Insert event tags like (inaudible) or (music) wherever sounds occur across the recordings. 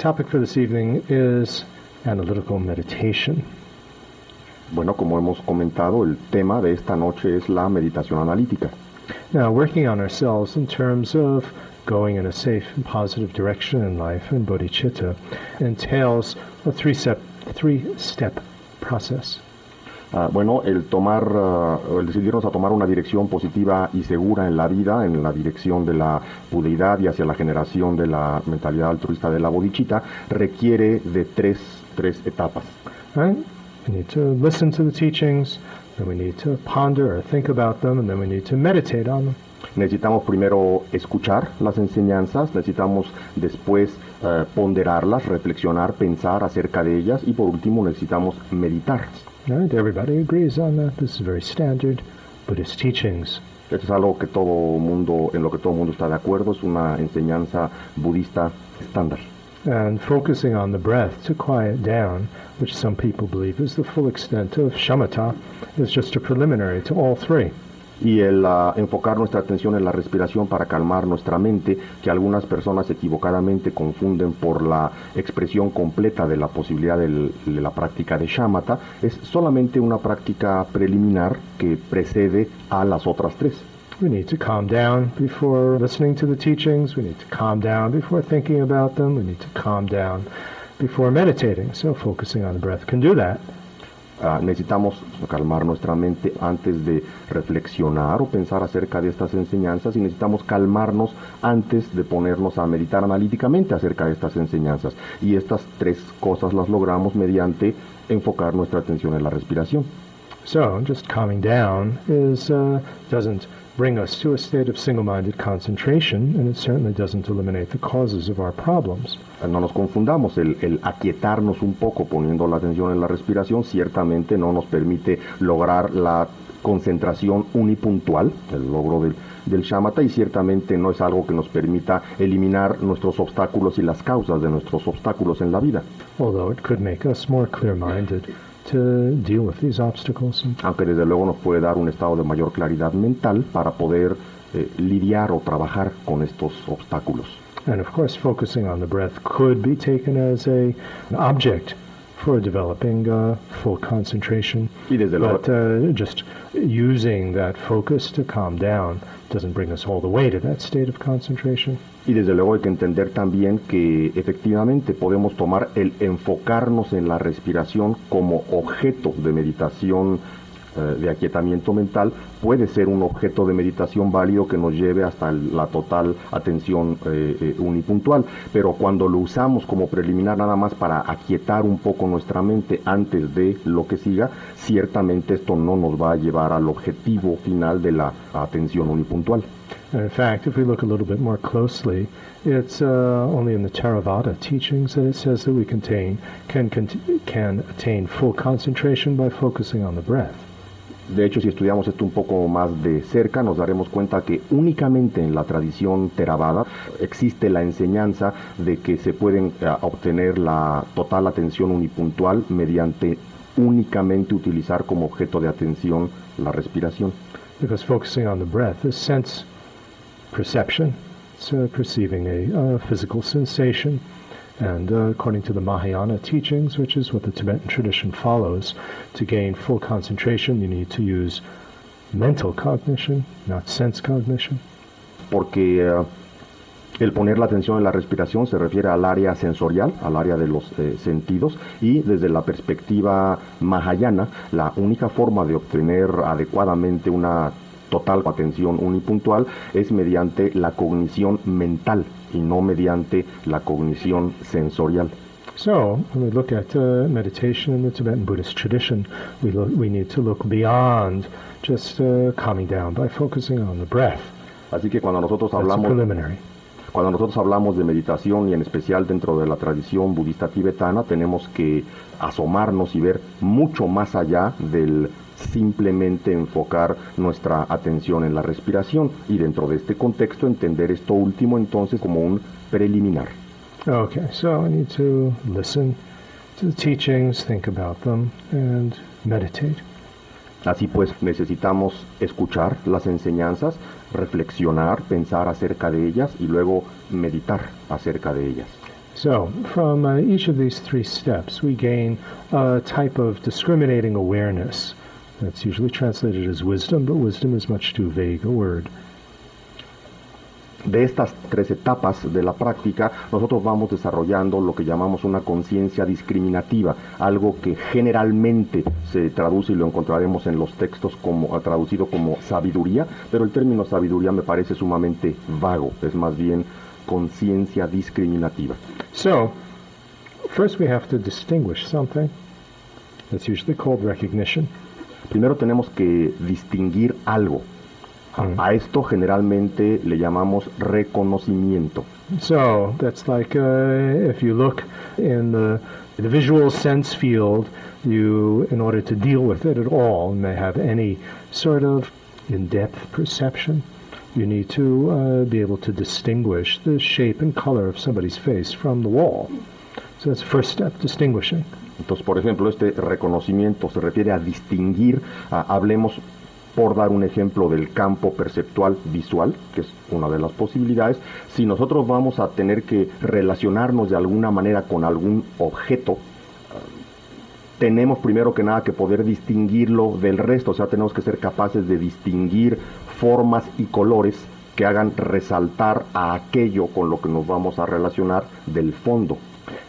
topic for this evening is analytical meditation. Bueno, como hemos comentado, el tema de esta noche es la meditación analítica. Now, working on ourselves in terms of going in a safe and positive direction in life and bodhicitta entails a three-step three-step process. Ah, bueno, el tomar, ah, el decidirnos a tomar una dirección positiva y segura en la vida, en la dirección de la pudeidad y hacia la generación de la mentalidad altruista de la bodhicitta, requiere de tres, tres etapas. Right? We need to listen to the teachings, then we need to ponder or think about them, and then we need to meditate on them. Necesitamos primero escuchar las enseñanzas, necesitamos después eh, ponderarlas, reflexionar, pensar acerca de ellas y por último necesitamos meditar. Right? Everybody agrees on that. This is very standard Buddhist teachings. Esto es algo que todo mundo, en lo que todo mundo está de acuerdo, es una enseñanza budista estándar. And focusing on the breath to quiet down, which some people believe is the full extent of shamatha, is just a preliminary to all three. Y el uh, enfocar nuestra atención en la respiración para calmar nuestra mente, que algunas personas equivocadamente confunden por la expresión completa de la posibilidad del, de la práctica de shamatha, es solamente una práctica preliminar que precede a las otras tres. We need to calm down before listening to the teachings. We need to calm down before thinking about them. We need to calm down before meditating. So focusing on the breath can do that. Uh, necesitamos calmar nuestra mente antes de reflexionar o pensar acerca de estas enseñanzas y necesitamos calmarnos antes de ponernos a meditar analíticamente acerca de estas enseñanzas. Y estas tres cosas las logramos mediante enfocar nuestra atención en la respiración. So, just calming down is uh, doesn't bring us to a state of single-minded concentration, and it certainly doesn't eliminate the causes of our problems. No nos confundamos, el, el, aquietarnos un poco poniendo la atención en la respiración ciertamente no nos permite lograr la concentración unipuntual, el logro del, del shamatha, y ciertamente no es algo que nos permita eliminar nuestros obstáculos y las causas de nuestros obstáculos en la vida. Although it could make us more clear-minded to deal with these obstacles. Aunque desde luego nos puede dar un estado de mayor claridad mental para poder eh, lidiar o trabajar con estos obstáculos. And of course, focusing on the breath could be taken as a, an object for developing uh, full concentration. Y desde luego, But uh, just using that focus to calm down doesn't bring us all the way to that state of concentration. Y desde luego hay que entender también que efectivamente podemos tomar el enfocarnos en la respiración como objeto de meditación de aquietamiento mental puede ser un objeto de meditación válido que nos lleve hasta la total atención eh, eh, unipuntual. Pero cuando lo usamos como preliminar nada más para aquietar un poco nuestra mente antes de lo que siga, ciertamente esto no nos va a llevar al objetivo final de la atención unipuntual. In fact, if we look a little bit more closely, it's uh, only in the Theravada teachings that it says that we contain, can, can attain full concentration by focusing on the breath. De hecho, si estudiamos esto un poco más de cerca, nos daremos cuenta que únicamente en la tradición Theravada existe la enseñanza de que se pueden eh, obtener la total atención unipuntual mediante únicamente utilizar como objeto de atención la respiración. Because focusing on the breath is sense perception. Perceiving a physical sensation. And uh, according to the Mahayana teachings, which is what the Tibetan tradition follows, to gain full concentration, you need to use mental cognition, not sense cognition. porque eh, el poner la atención en la respiración se refiere al área sensorial, al área de los eh, sentidos, y desde la perspectiva mahayana, la única forma de obtener adecuadamente una total atención unipuntual es mediante la cognición mental y no mediante la cognición sensorial. So, when we look at uh, meditation in the Tibetan Buddhist tradition, we, look, we need to look beyond just uh, calming down by focusing on the breath. Así que cuando nosotros hablamos preliminary. Cuando nosotros hablamos de meditación y en especial dentro de la tradición budista tibetana, tenemos que asomarnos y ver mucho más allá del simplemente enfocar nuestra atención en la respiración y dentro de este contexto entender esto último entonces como un preliminar. Okay, so I need to listen to the teachings, think about them, and meditate. Así pues necesitamos escuchar las enseñanzas, reflexionar, pensar acerca de ellas y luego meditar acerca de ellas. So, from uh, each of these three steps, we gain a type of discriminating awareness. That's usually translated as wisdom, but wisdom is much too vague a word. De estas tres etapas de la práctica, nosotros vamos desarrollando lo que llamamos una conciencia discriminativa, algo que generalmente se traduce y lo encontraremos en los textos como traducido como sabiduría, pero el término sabiduría me parece sumamente vago, es más bien conciencia discriminativa. So, first we have to distinguish something. That's usually called recognition. Primero tenemos que distinguir algo. A, a esto generalmente le llamamos reconocimiento. So that's like uh, if you look in the, the visual sense field, you, in order to deal with it at all, may have any sort of in-depth perception. You need to uh, be able to distinguish the shape and color of somebody's face from the wall. So that's the first step, distinguishing. Entonces, por ejemplo, este reconocimiento se refiere a distinguir, hablemos por dar un ejemplo del campo perceptual visual, que es una de las posibilidades, si nosotros vamos a tener que relacionarnos de alguna manera con algún objeto, tenemos primero que nada que poder distinguirlo del resto, o sea, tenemos que ser capaces de distinguir formas y colores que hagan resaltar a aquello con lo que nos vamos a relacionar del fondo.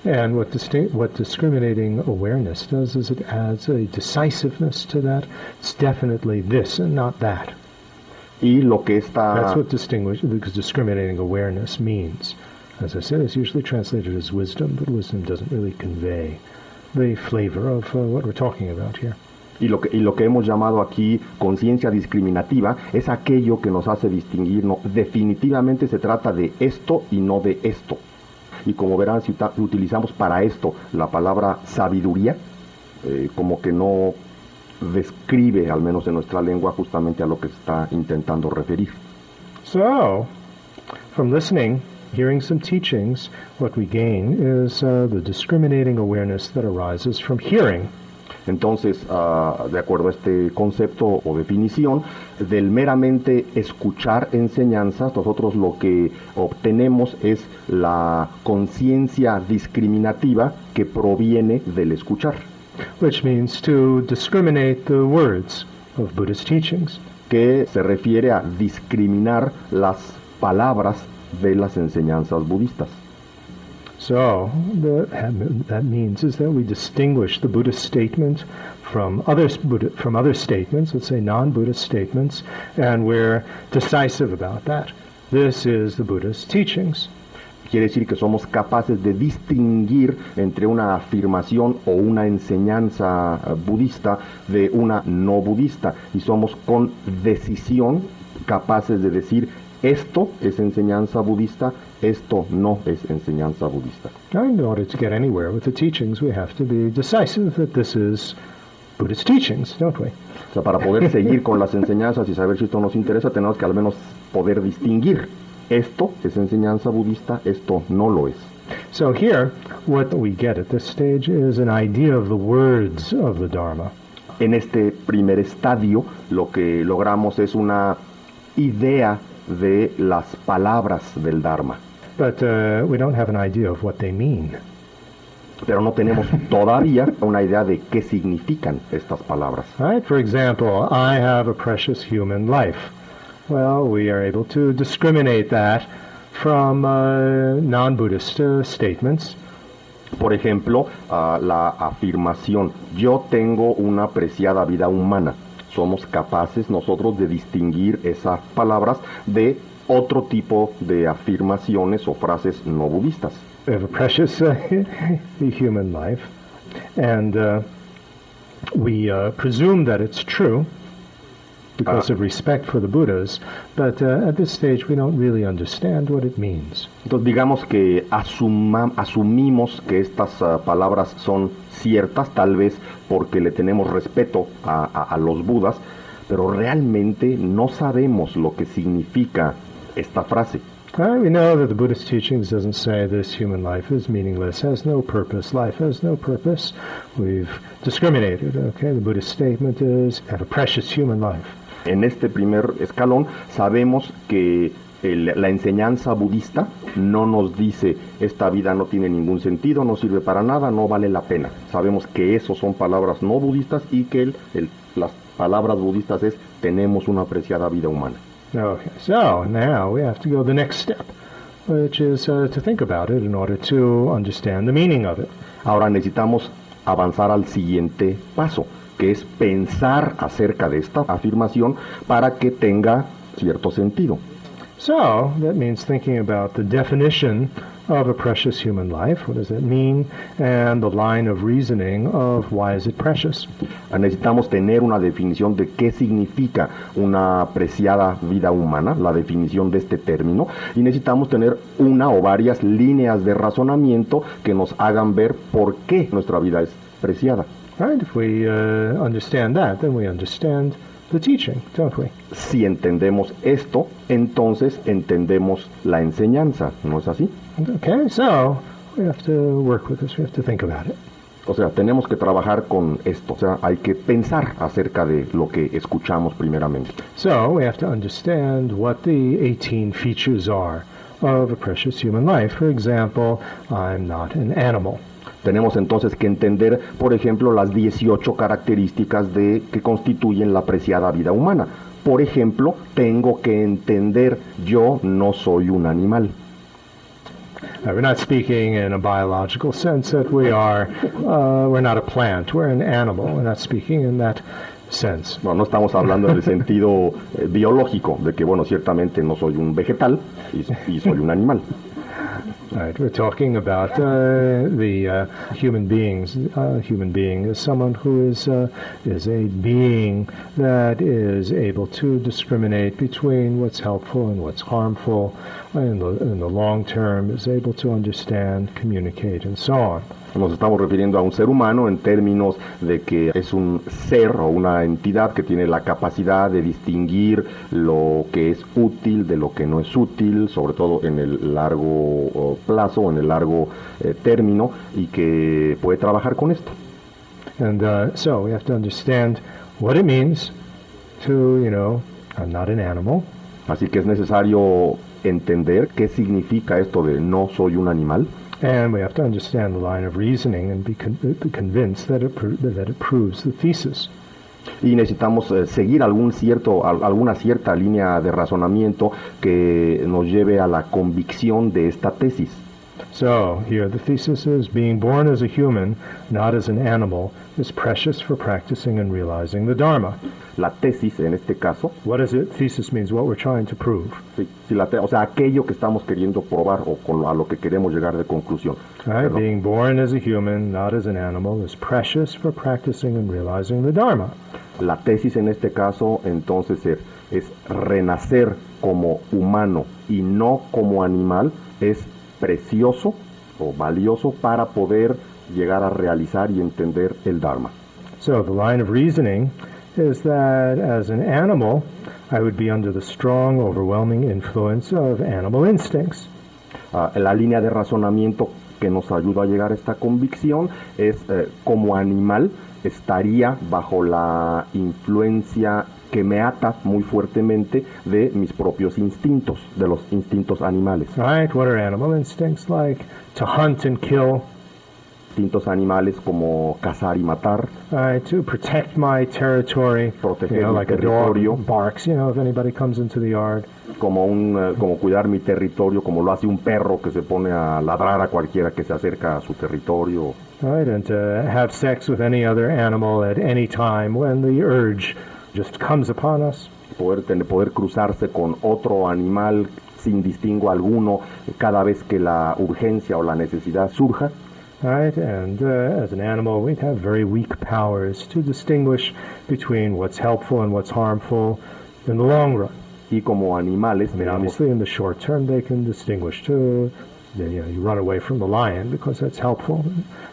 And what, disti- what discriminating awareness does is it adds a decisiveness to that. It's definitely this and not that. Y lo que esta... That's what distinguish because discriminating awareness means. As I said, it's usually translated as wisdom, but wisdom doesn't really convey the flavor of uh, what we're talking about here. Y lo, que, y lo que hemos llamado aquí conciencia discriminativa es aquello que nos hace distinguir. No, definitivamente se trata de esto y no de esto. Y como verán, si utilizamos para esto la palabra sabiduría, eh, como que no describe, al menos en nuestra lengua, justamente a lo que está intentando referir. So, from listening, hearing some teachings, what we gain is uh, the discriminating awareness that arises from hearing. Entonces, ah, de acuerdo a este concepto o definición, del meramente escuchar enseñanzas, nosotros lo que obtenemos es la conciencia discriminativa que proviene del escuchar, which means to discriminate the words of Buddhist teachings. que se refiere a discriminar las palabras de las enseñanzas budistas. So the, that means is that we distinguish the Buddhist statement from other from other statements, let's say non-Buddhist statements, and we're decisive about that. This is the Buddhist teachings. Quiere decir que somos capaces de distinguir entre una afirmación o una enseñanza eh, budista de una no budista y somos con decisión capaces de decir esto es enseñanza budista, esto no es enseñanza budista. In order to get anywhere with the teachings, we have to be decisive that this is Buddhist teachings, don't we? O sea, para poder seguir con las enseñanzas y saber si esto nos interesa, tenemos que al menos poder distinguir esto es enseñanza budista, esto no lo es. So here, what we get at this stage is an idea of the words of the Dharma. En este primer estadio lo que logramos es una idea de las palabras del Dharma, But uh, we don't have an idea of what they mean. pero no tenemos (laughs) todavía una idea de qué significan estas palabras. Right? For example, I have a precious human life. Well, we are able to discriminate that from uh, non-Buddhist uh, statements. Por ejemplo, ah, la afirmación, yo tengo una preciada vida humana. Somos capaces nosotros de distinguir esas palabras de otro tipo de afirmaciones o frases no budistas. We have a precious uh, (laughs) human life, and uh, we uh, presume that it's true because Ah. of respect for the Buddhas, but uh, at this stage we don't really understand what it means. Entonces digamos que asuma- asumimos que estas ah, palabras son ciertas, tal vez porque le tenemos respeto a, a- a los budas, pero realmente no sabemos lo que significa esta frase. Uh, we know that the Buddhist teachings doesn't say this human life is meaningless, has no purpose, life has no purpose. We've discriminated, okay? The Buddhist statement is, have a precious human life. En este primer escalón sabemos que el- la enseñanza budista no nos dice esta vida no tiene ningún sentido, no sirve para nada, no vale la pena. Sabemos que eso son palabras no budistas y que el- el- las palabras budistas es tenemos una apreciada vida humana. Okay, so now we have to go the next step, which is uh, to think about it in order to understand the meaning of it. Ahora necesitamos avanzar al siguiente paso, que es pensar acerca de esta afirmación para que tenga cierto sentido. So that means thinking about the definition of a precious human life. What does that mean? And the line of reasoning of why is it precious? Necesitamos tener una definición de qué significa una apreciada vida humana, la definición de este término, y necesitamos tener una o varias líneas de razonamiento que nos hagan ver por qué nuestra vida es preciada. Right? If we uh, understand that, then we understand the teaching, don't we? Si entendemos esto, entonces entendemos la enseñanza, ¿no es así? Okay, so we have to work with this. We have to think about it. O sea, tenemos que trabajar con esto, o sea, hay que pensar acerca de lo que escuchamos primeramente. So we have to understand what the 18 features are of a precious human life. For example, I'm not an animal. Tenemos entonces que entender, por ejemplo, las 18 características de que constituyen la apreciada vida humana. Por ejemplo, tengo que entender yo no soy un animal. Uh, we're not speaking in a biological sense that we are, uh, we're not a plant, we're an animal. We're not speaking in that sense. No, no estamos hablando en el sentido eh, biológico, de que, bueno, ciertamente no soy un vegetal y, y soy un animal. Right, we're talking about uh, the uh, human beings. Uh, human being is someone who is uh, is a being that is able to discriminate between what's helpful and what's harmful. In the, in the long term, is able to understand, communicate, and so on. Nos estamos refiriendo a un ser humano en términos de que es un ser o una entidad que tiene la capacidad de distinguir lo que es útil de lo que no es útil, sobre todo en el largo plazo, en el largo eh, término, y que puede trabajar con esto. And uh, so we have to understand what it means to, you know, I'm not an animal. Así que es necesario entender qué significa esto de no soy un animal. And we have to understand the line of reasoning and be, con- be convinced that it, that it proves the thesis. y necesitamos eh, seguir algún cierto, al- alguna cierta línea de razonamiento que nos lleve a la convicción de esta tesis. So here the thesis is being born as a human, not as an animal, is precious for practicing and realizing the Dharma. La tesis, en este caso, What is it? Thesis means what we're trying to prove. sí, sí, la o sea, aquello que estamos queriendo probar o con, a lo que queremos llegar de conclusión. Right? Being born as a human, not as an animal, is precious for practicing and realizing the Dharma. La tesis en este caso, entonces, es, es renacer como humano y no como animal, es precioso o valioso para poder llegar a realizar y entender el Dharma. So the line of reasoning is that as an animal, I would be under the strong, overwhelming influence of animal instincts. Ah, la línea de razonamiento que nos ayuda a llegar a esta convicción es eh, como animal estaría bajo la influencia que me ata muy fuertemente de mis propios instintos, de los instintos animales. Right? What are animal instincts like? To hunt and kill, Instintos animales como cazar y matar, right? To protect my territory. Proteger you know, mi like a dog territorio. barks, you know, if anybody comes into the yard. como, un, eh, como cuidar mi territorio, como lo hace un perro que se pone a ladrar a cualquiera que se acerca a su territorio. Right? And to have sex with any other animal at any time when the urge just comes upon us. poder, tener- poder cruzarse con otro animal sin distingo alguno cada vez que la urgencia o la necesidad surja. Right, and uh, as an animal, we'd have very weak powers to distinguish between what's helpful and what's harmful in the long run. Y como animales, I mean, obviously, in the short term, they can distinguish too. Then, you know, you run away from the lion because that's helpful,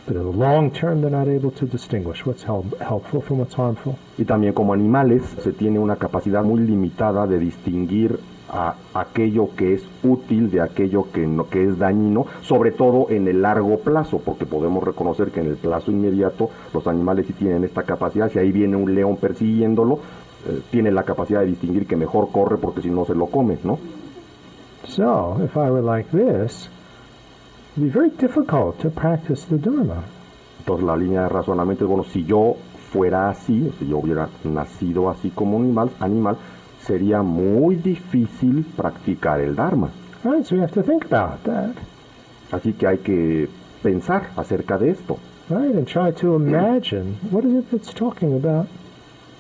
but in the long term, they're not able to distinguish what's help, helpful from what's harmful. y también como animales se tiene una capacidad muy limitada de distinguir a aquello que es útil de aquello que, no, que es dañino, sobre todo en el largo plazo, porque podemos reconocer que en el plazo inmediato los animales sí tienen esta capacidad, si ahí viene un león persiguiéndolo, eh, tiene la capacidad de distinguir que mejor corre porque si no se lo come, ¿no? So, if I were like this, it'd be very difficult to practice the Dharma. Entonces la línea de razonamiento es, bueno, si yo fuera así, si yo hubiera nacido así como un animal, animal sería muy difícil practicar el Dharma. Right, so we have to think about that. Así que hay que pensar acerca de esto Right, and try to imagine what is it that's talking about.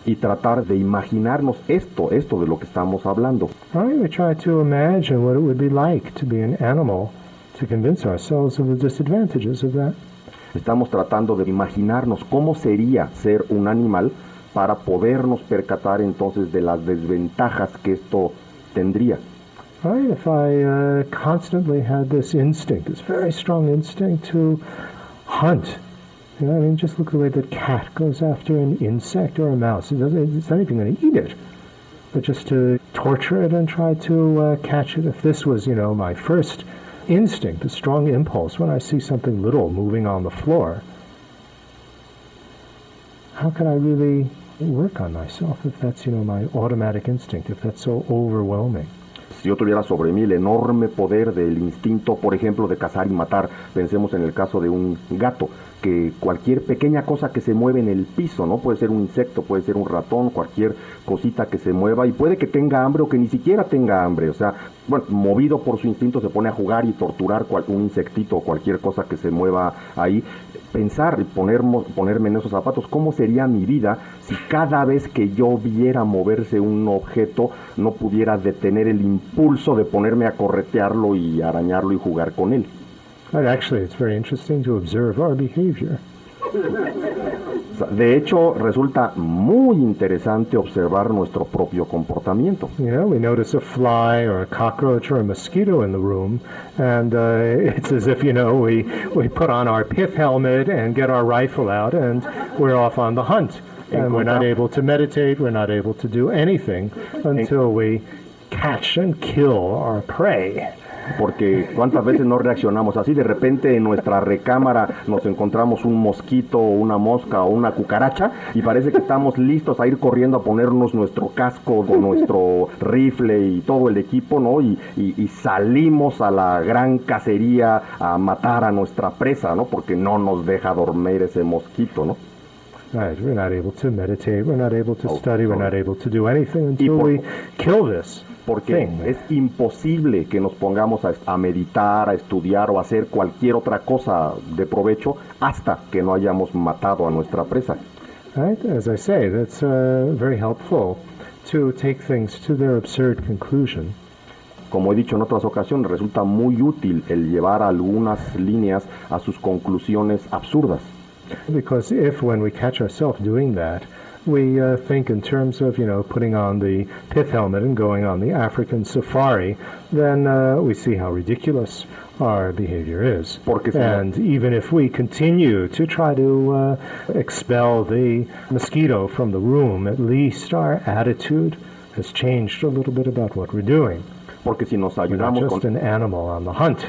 y tratar de imaginarnos esto, esto de lo que estamos hablando. Right, we try to imagine what it would be like to be an animal to convince ourselves of the disadvantages of that. Estamos tratando de imaginarnos cómo sería ser un animal para podernos percatar entonces de las desventajas que esto tendría. Right, if I uh, constantly had this instinct, this very strong instinct to hunt. You know, I mean, just look the way that cat goes after an insect or a mouse. It doesn't, it's not even going to eat it, but just to torture it and try to uh, catch it. If this was, you know, my first instinct, a strong impulse when I see something little moving on the floor, how can I really work on myself if that's, you know, my automatic instinct, if that's so overwhelming? Si yo tuviera sobre mí el enorme poder del instinto, por ejemplo, de cazar y matar, pensemos en el caso de un gato, que cualquier pequeña cosa que se mueve en el piso, ¿no? Puede ser un insecto, puede ser un ratón, cualquier cosita que se mueva y puede que tenga hambre o que ni siquiera tenga hambre, o sea, bueno, movido por su instinto se pone a jugar y torturar cual- un insectito o cualquier cosa que se mueva ahí. Pensar y ponermo- ponerme en esos zapatos, ¿cómo sería mi vida si cada vez que yo viera moverse un objeto no pudiera detener el impulso de ponerme a corretearlo y arañarlo y jugar con él? But actually, it's very interesting to observe our behavior. De hecho, resulta muy interesante observar nuestro propio comportamiento. You know, we notice a fly or a cockroach or a mosquito in the room, and uh, (laughs) it's as if, you know, we, we put on our pith helmet and get our rifle out, and we're off on the hunt. And we're not able to meditate, we're not able to do anything until we catch and kill our prey. Porque cuántas veces no reaccionamos así, de repente en nuestra recámara nos encontramos un mosquito una mosca o una cucaracha y parece que estamos listos a ir corriendo a ponernos nuestro casco con nuestro rifle y todo el equipo, ¿no? Y- y salimos a la gran cacería a matar a nuestra presa, ¿no? Porque no nos deja dormir ese mosquito, ¿no? Right, we're not able to meditate, we're not able to Oh, study, we're not able to do anything until por- we kill this Porque thing. es imposible que nos pongamos a, a meditar, a estudiar o a hacer cualquier otra cosa de provecho hasta que no hayamos matado a nuestra presa. Right? As I say, that's uh, very helpful to take things to their absurd conclusion. Como he dicho en otras ocasiones, resulta muy útil el llevar algunas líneas a sus conclusiones absurdas. Because if, when we catch ourselves doing that, we uh, think in terms of, you know, putting on the pith helmet and going on the African safari, then uh, we see how ridiculous our behavior is. Porque si no- and even if we continue to try to uh, expel the mosquito from the room, at least our attitude has changed a little bit about what we're doing. Porque si nos We're not just con, an animal on the hunt.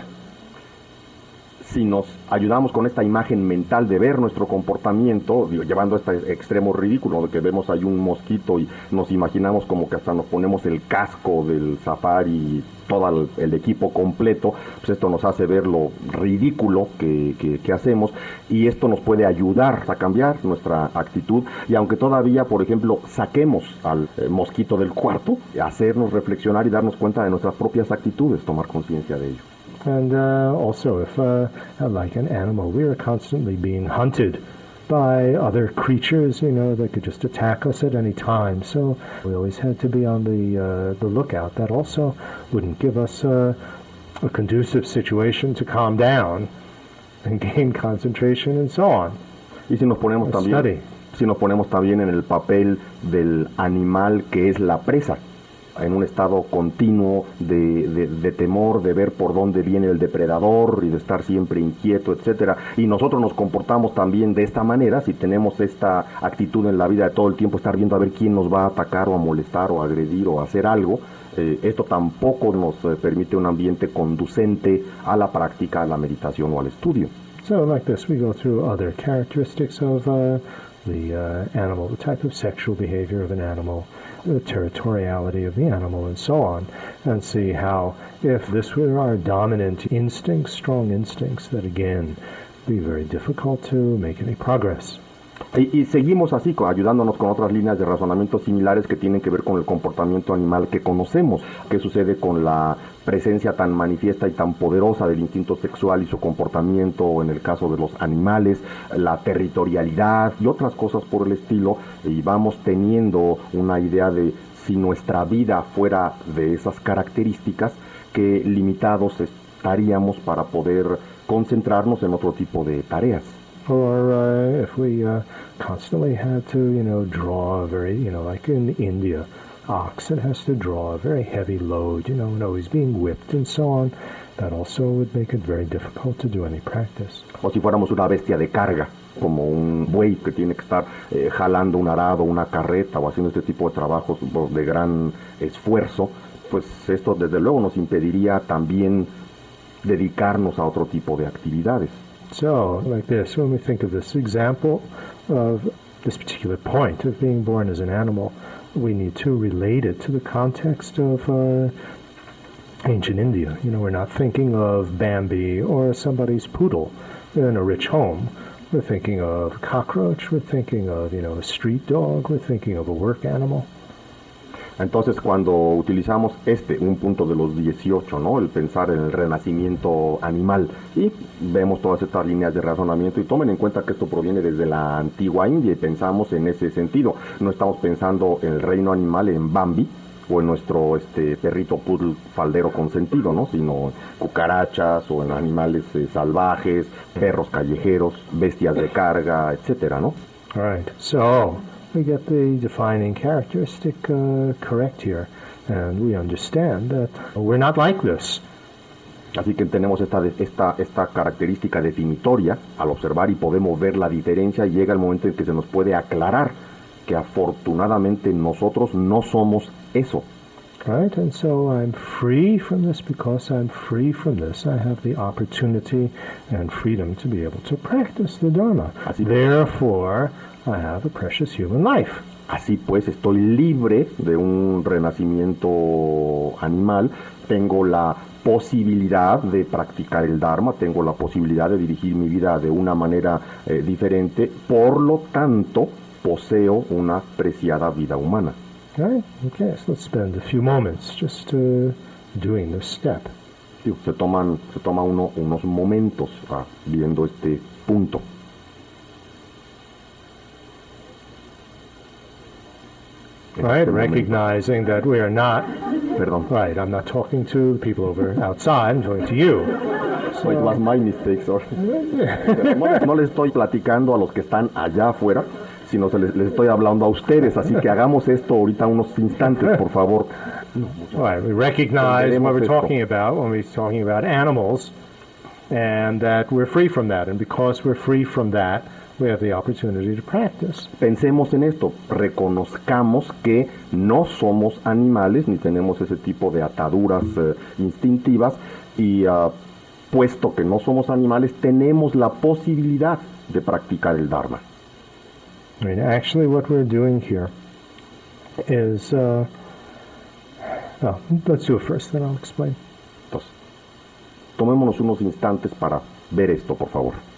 Si nos ayudamos con esta imagen mental de ver nuestro comportamiento, llevando a este extremo ridículo de que vemos ahí un mosquito y nos imaginamos como que hasta nos ponemos el casco del safari todo el, equipo completo, pues esto nos hace ver lo ridículo que, que- que hacemos y esto nos puede ayudar a cambiar nuestra actitud y aunque todavía, por ejemplo, saquemos al eh, mosquito del cuarto, hacernos reflexionar y darnos cuenta de nuestras propias actitudes, tomar conciencia de ello. And uh, also, if, uh, like an animal, we are constantly being hunted by other creatures, you know, that could just attack us at any time. So we always had to be on the uh, the lookout. That also wouldn't give us uh, a conducive situation to calm down and (laughs) gain concentration and so on. Y si nos ponemos también, study. si nos ponemos también en el papel del animal que es la presa, en un estado continuo de, de- de temor, de ver por dónde viene el depredador y de estar siempre inquieto, etcétera. Y nosotros nos comportamos también de esta manera, si tenemos esta actitud en la vida de todo el tiempo estar viendo a ver quién nos va a atacar o a molestar o a agredir o a hacer algo, eh, esto tampoco nos eh, permite un ambiente conducente a la práctica, a la meditación o al estudio. So, like this, we go through other characteristics of uh, the uh, animal, the type of sexual behavior of an animal, the territoriality of the animal and so on, and see how, if this were our dominant instincts, strong instincts, that again, be very difficult to make any progress. Y, seguimos así, ayudándonos con otras líneas de razonamiento similares que tienen que ver con el comportamiento animal que conocemos. ¿Qué sucede con la presencia tan manifiesta y tan poderosa del instinto sexual y su comportamiento, en el caso de los animales, la territorialidad y otras cosas por el estilo? Y vamos teniendo una idea de si nuestra vida fuera de esas características, qué limitados estaríamos para poder concentrarnos en otro tipo de tareas. Or uh, if we uh, constantly had to, you know, draw a very, you know, like in India, ox, it has to draw a very heavy load, you know, and always being whipped and so on. That also would make it very difficult to do any practice. o si fuéramos una bestia de carga, como un buey que tiene que estar eh, jalando un arado, una carreta o haciendo este tipo de trabajos pues, de gran esfuerzo, pues esto desde luego nos impediría también dedicarnos a otro tipo de actividades. So, like this, when we think of this example of this particular point of being born as an animal, we need to relate it to the context of uh, ancient India. You know, we're not thinking of Bambi or somebody's poodle in a rich home. We're thinking of a cockroach. We're thinking of, you know, a street dog. We're thinking of a work animal. Entonces, cuando utilizamos este, un punto de los 18, ¿no? El pensar en el renacimiento animal y vemos todas estas líneas de razonamiento y tomen en cuenta que esto proviene desde la antigua India y pensamos en ese sentido. No estamos pensando en el reino animal en Bambi o en nuestro este perrito poodle faldero consentido, ¿no? Sino cucarachas o en animales eh, salvajes, perros callejeros, bestias de carga, etcétera, ¿no? All right. So we get the defining characteristic uh, correct here, and we understand that we're not like this. Así que tenemos esta, esta, esta característica definitoria al observar y podemos ver la diferencia y llega el momento en que se nos puede aclarar que afortunadamente nosotros no somos eso. Right? And so I'm free from this because I'm free from this. I have the opportunity and freedom to be able to practice the Dharma. Así- Therefore, I have a precious human life. Así pues estoy libre de un renacimiento animal, tengo la posibilidad de practicar el Dharma, tengo la posibilidad de dirigir mi vida de una manera eh, diferente, por lo tanto poseo una preciada vida humana. Right? Okay, so let's spend a few moments just uh, doing this step. Digo, se toman se toma uno unos momentos ah, viendo este punto Right? Recognizing that we are not, perdón right, I'm not talking to the people over outside, I'm talking to you. So it was my mistake, sorry. (laughs) no, les- no les estoy platicando a los que están allá afuera sino se les, les estoy hablando a ustedes así que hagamos esto ahorita unos instantes por favor Right, we recognize what we're talking about when we're talking about animals, and that we're free from that. And because we're free from that, we have the opportunity to practice. Pensemos en esto, reconozcamos que no somos animales ni tenemos ese tipo de ataduras eh, instintivas y ah, puesto que no somos animales tenemos la posibilidad de practicar el Dharma. I mean, actually, what we're doing here is. Uh, let's do it first, then I'll explain. Entonces, tomémonos unos instantes para ver esto, por favor.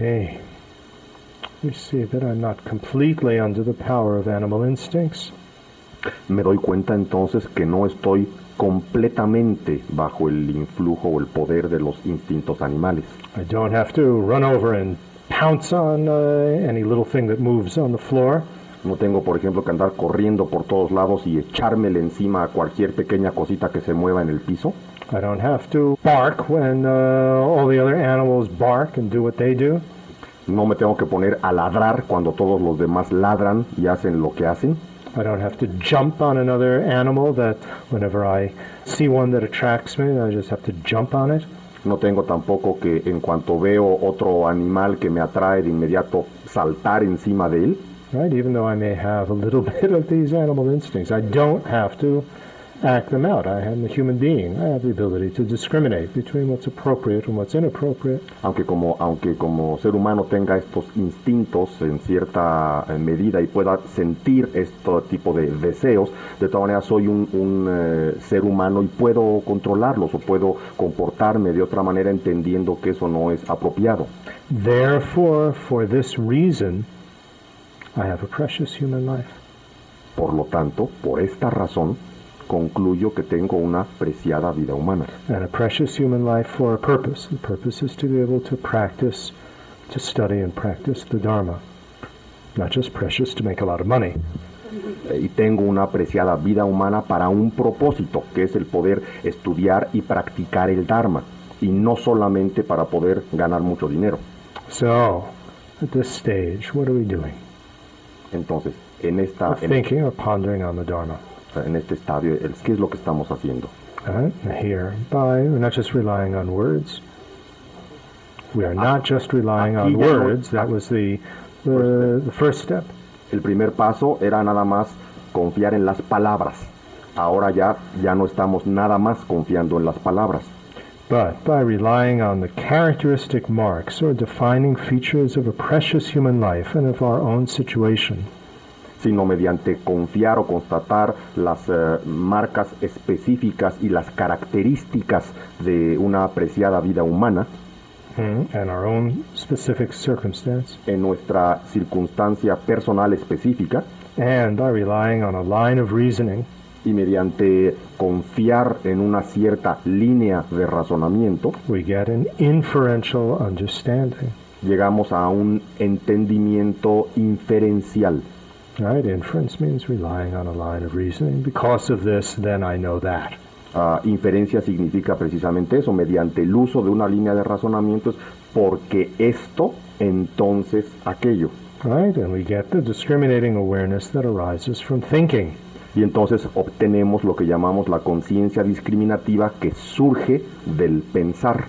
Okay. See that I'm not completely under the power of animal instincts. Me doy cuenta entonces que no estoy completamente bajo el influjo o el poder de los instintos animales. I don't have to run over and pounce on uh, any little thing that moves on the floor. No tengo, por ejemplo, que andar corriendo por todos lados y echármele encima a cualquier pequeña cosita que se mueva en el piso. I don't have to bark when uh, all the other animals bark and do what they do. No me tengo que poner a ladrar cuando todos los demás ladran y hacen lo que hacen. I don't have to jump on another animal that whenever I see one that attracts me, I just have to jump on it. No tengo tampoco que en cuanto veo otro animal que me atrae de inmediato saltar encima de él. Right? Even though I may have a little (laughs) bit of these animal instincts, I don't have to act them out. I am a human being. I have the ability to discriminate between what's appropriate and what's inappropriate. Aunque como, aunque como ser humano tenga estos instintos en cierta eh, medida y pueda sentir este tipo de deseos, de todas maneras soy un, un eh, ser humano y puedo controlarlos o puedo comportarme de otra manera entendiendo que eso no es apropiado. Therefore, for this reason, I have a precious human life. Por lo tanto, por esta razón, concluyo que tengo una preciada vida humana. And a precious human life for a purpose. The purpose is to be able to practice, to study and practice the Dharma. Not just precious to make a lot of money. Y tengo una apreciada vida humana para un propósito, que es el poder estudiar y practicar el Dharma, y no solamente para poder ganar mucho dinero. So, at this stage, what are we doing? Entonces, en, esta, We're thinking or pondering on the Dharma. En este estadio, el- ¿qué es lo que estamos haciendo? Right? Here, by we're not just relying on words. We are not just relying on words. That was the the, the first step. El primer paso era nada más confiar en las palabras. Ahora ya, ya no estamos nada más confiando en las palabras. But by relying on the characteristic marks or defining features of a precious human life and of our own situation, sino mediante confiar o constatar las eh, marcas específicas y las características de una apreciada vida humana. And our own specific circumstance, en nuestra circunstancia personal específica. And by relying on a line of reasoning. Y mediante confiar en una cierta línea de razonamiento, we get an inferential understanding. llegamos a un entendimiento inferencial. Right? Inference means relying on a line of reasoning. Because of this, then I know that. Ah, inferencia significa precisamente eso, mediante el uso de una línea de razonamientos, porque esto, entonces aquello. Right? And we get the discriminating awareness that arises from thinking. Y entonces obtenemos lo que llamamos la conciencia discriminativa que surge del pensar.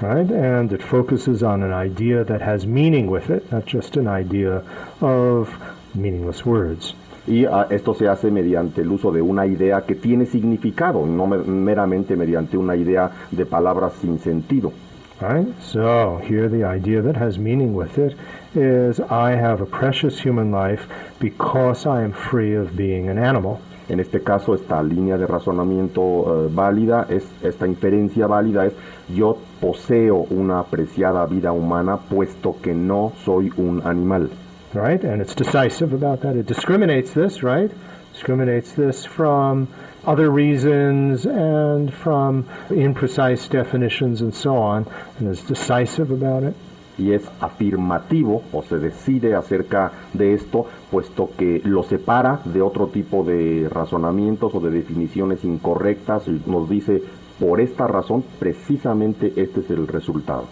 Right? And it focuses on an idea that has meaning with it, not just an idea of meaningless words. Y ah, esto se hace mediante el uso de una idea que tiene significado, no me- meramente mediante una idea de palabras sin sentido. Right? So here the idea that has meaning with it is I have a precious human life because I am free of being an animal. En este caso, esta línea de razonamiento eh, válida, es, esta inferencia válida es yo poseo una apreciada vida humana puesto que no soy un animal. Right? And it's decisive about that. It discriminates this, right? Discriminates this from other reasons and from imprecise definitions and so on, and is decisive about it. y es afirmativo o se decide acerca de esto, puesto que lo separa de otro tipo de razonamientos o de definiciones incorrectas y nos dice, por esta razón, precisamente este es el resultado.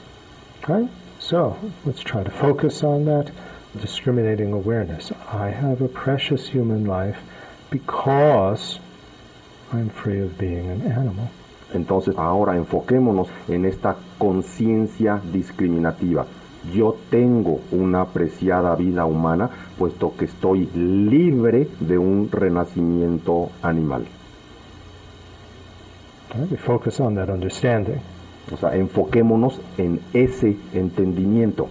Right? So let's try to focus on that discriminating awareness. I have a precious human life because I'm free of being an animal. Entonces ahora enfoquémonos en esta conciencia discriminativa. Yo tengo una apreciada vida humana, puesto que estoy libre de un renacimiento animal. We focus on that understanding. O sea, enfoquémonos en ese entendimiento.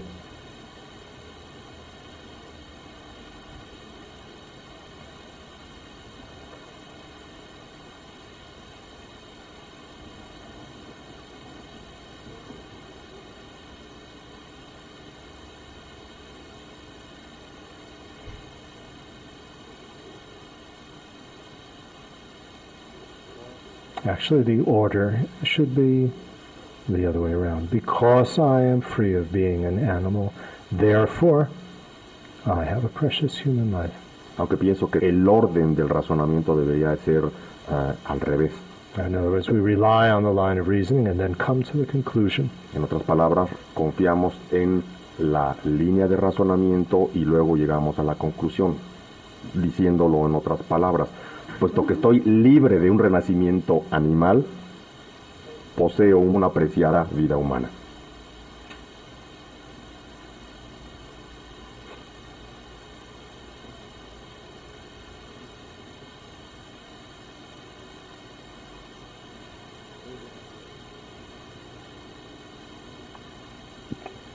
Actually, the order should be the other way around. Because I am free of being an animal, therefore I have a precious human life. Aunque pienso que el orden del razonamiento debería de ser eh, al revés. In other words, we rely on the line of reasoning and then come to the conclusion. En otras palabras, confiamos en la línea de razonamiento y luego llegamos a la conclusión, diciéndolo en otras palabras. Puesto que estoy libre de un renacimiento animal, poseo una apreciada vida humana.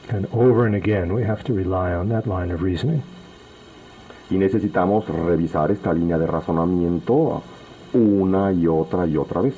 And over and again, we have to rely on that line of reasoning. Y necesitamos revisar esta línea de razonamiento una y otra y otra vez.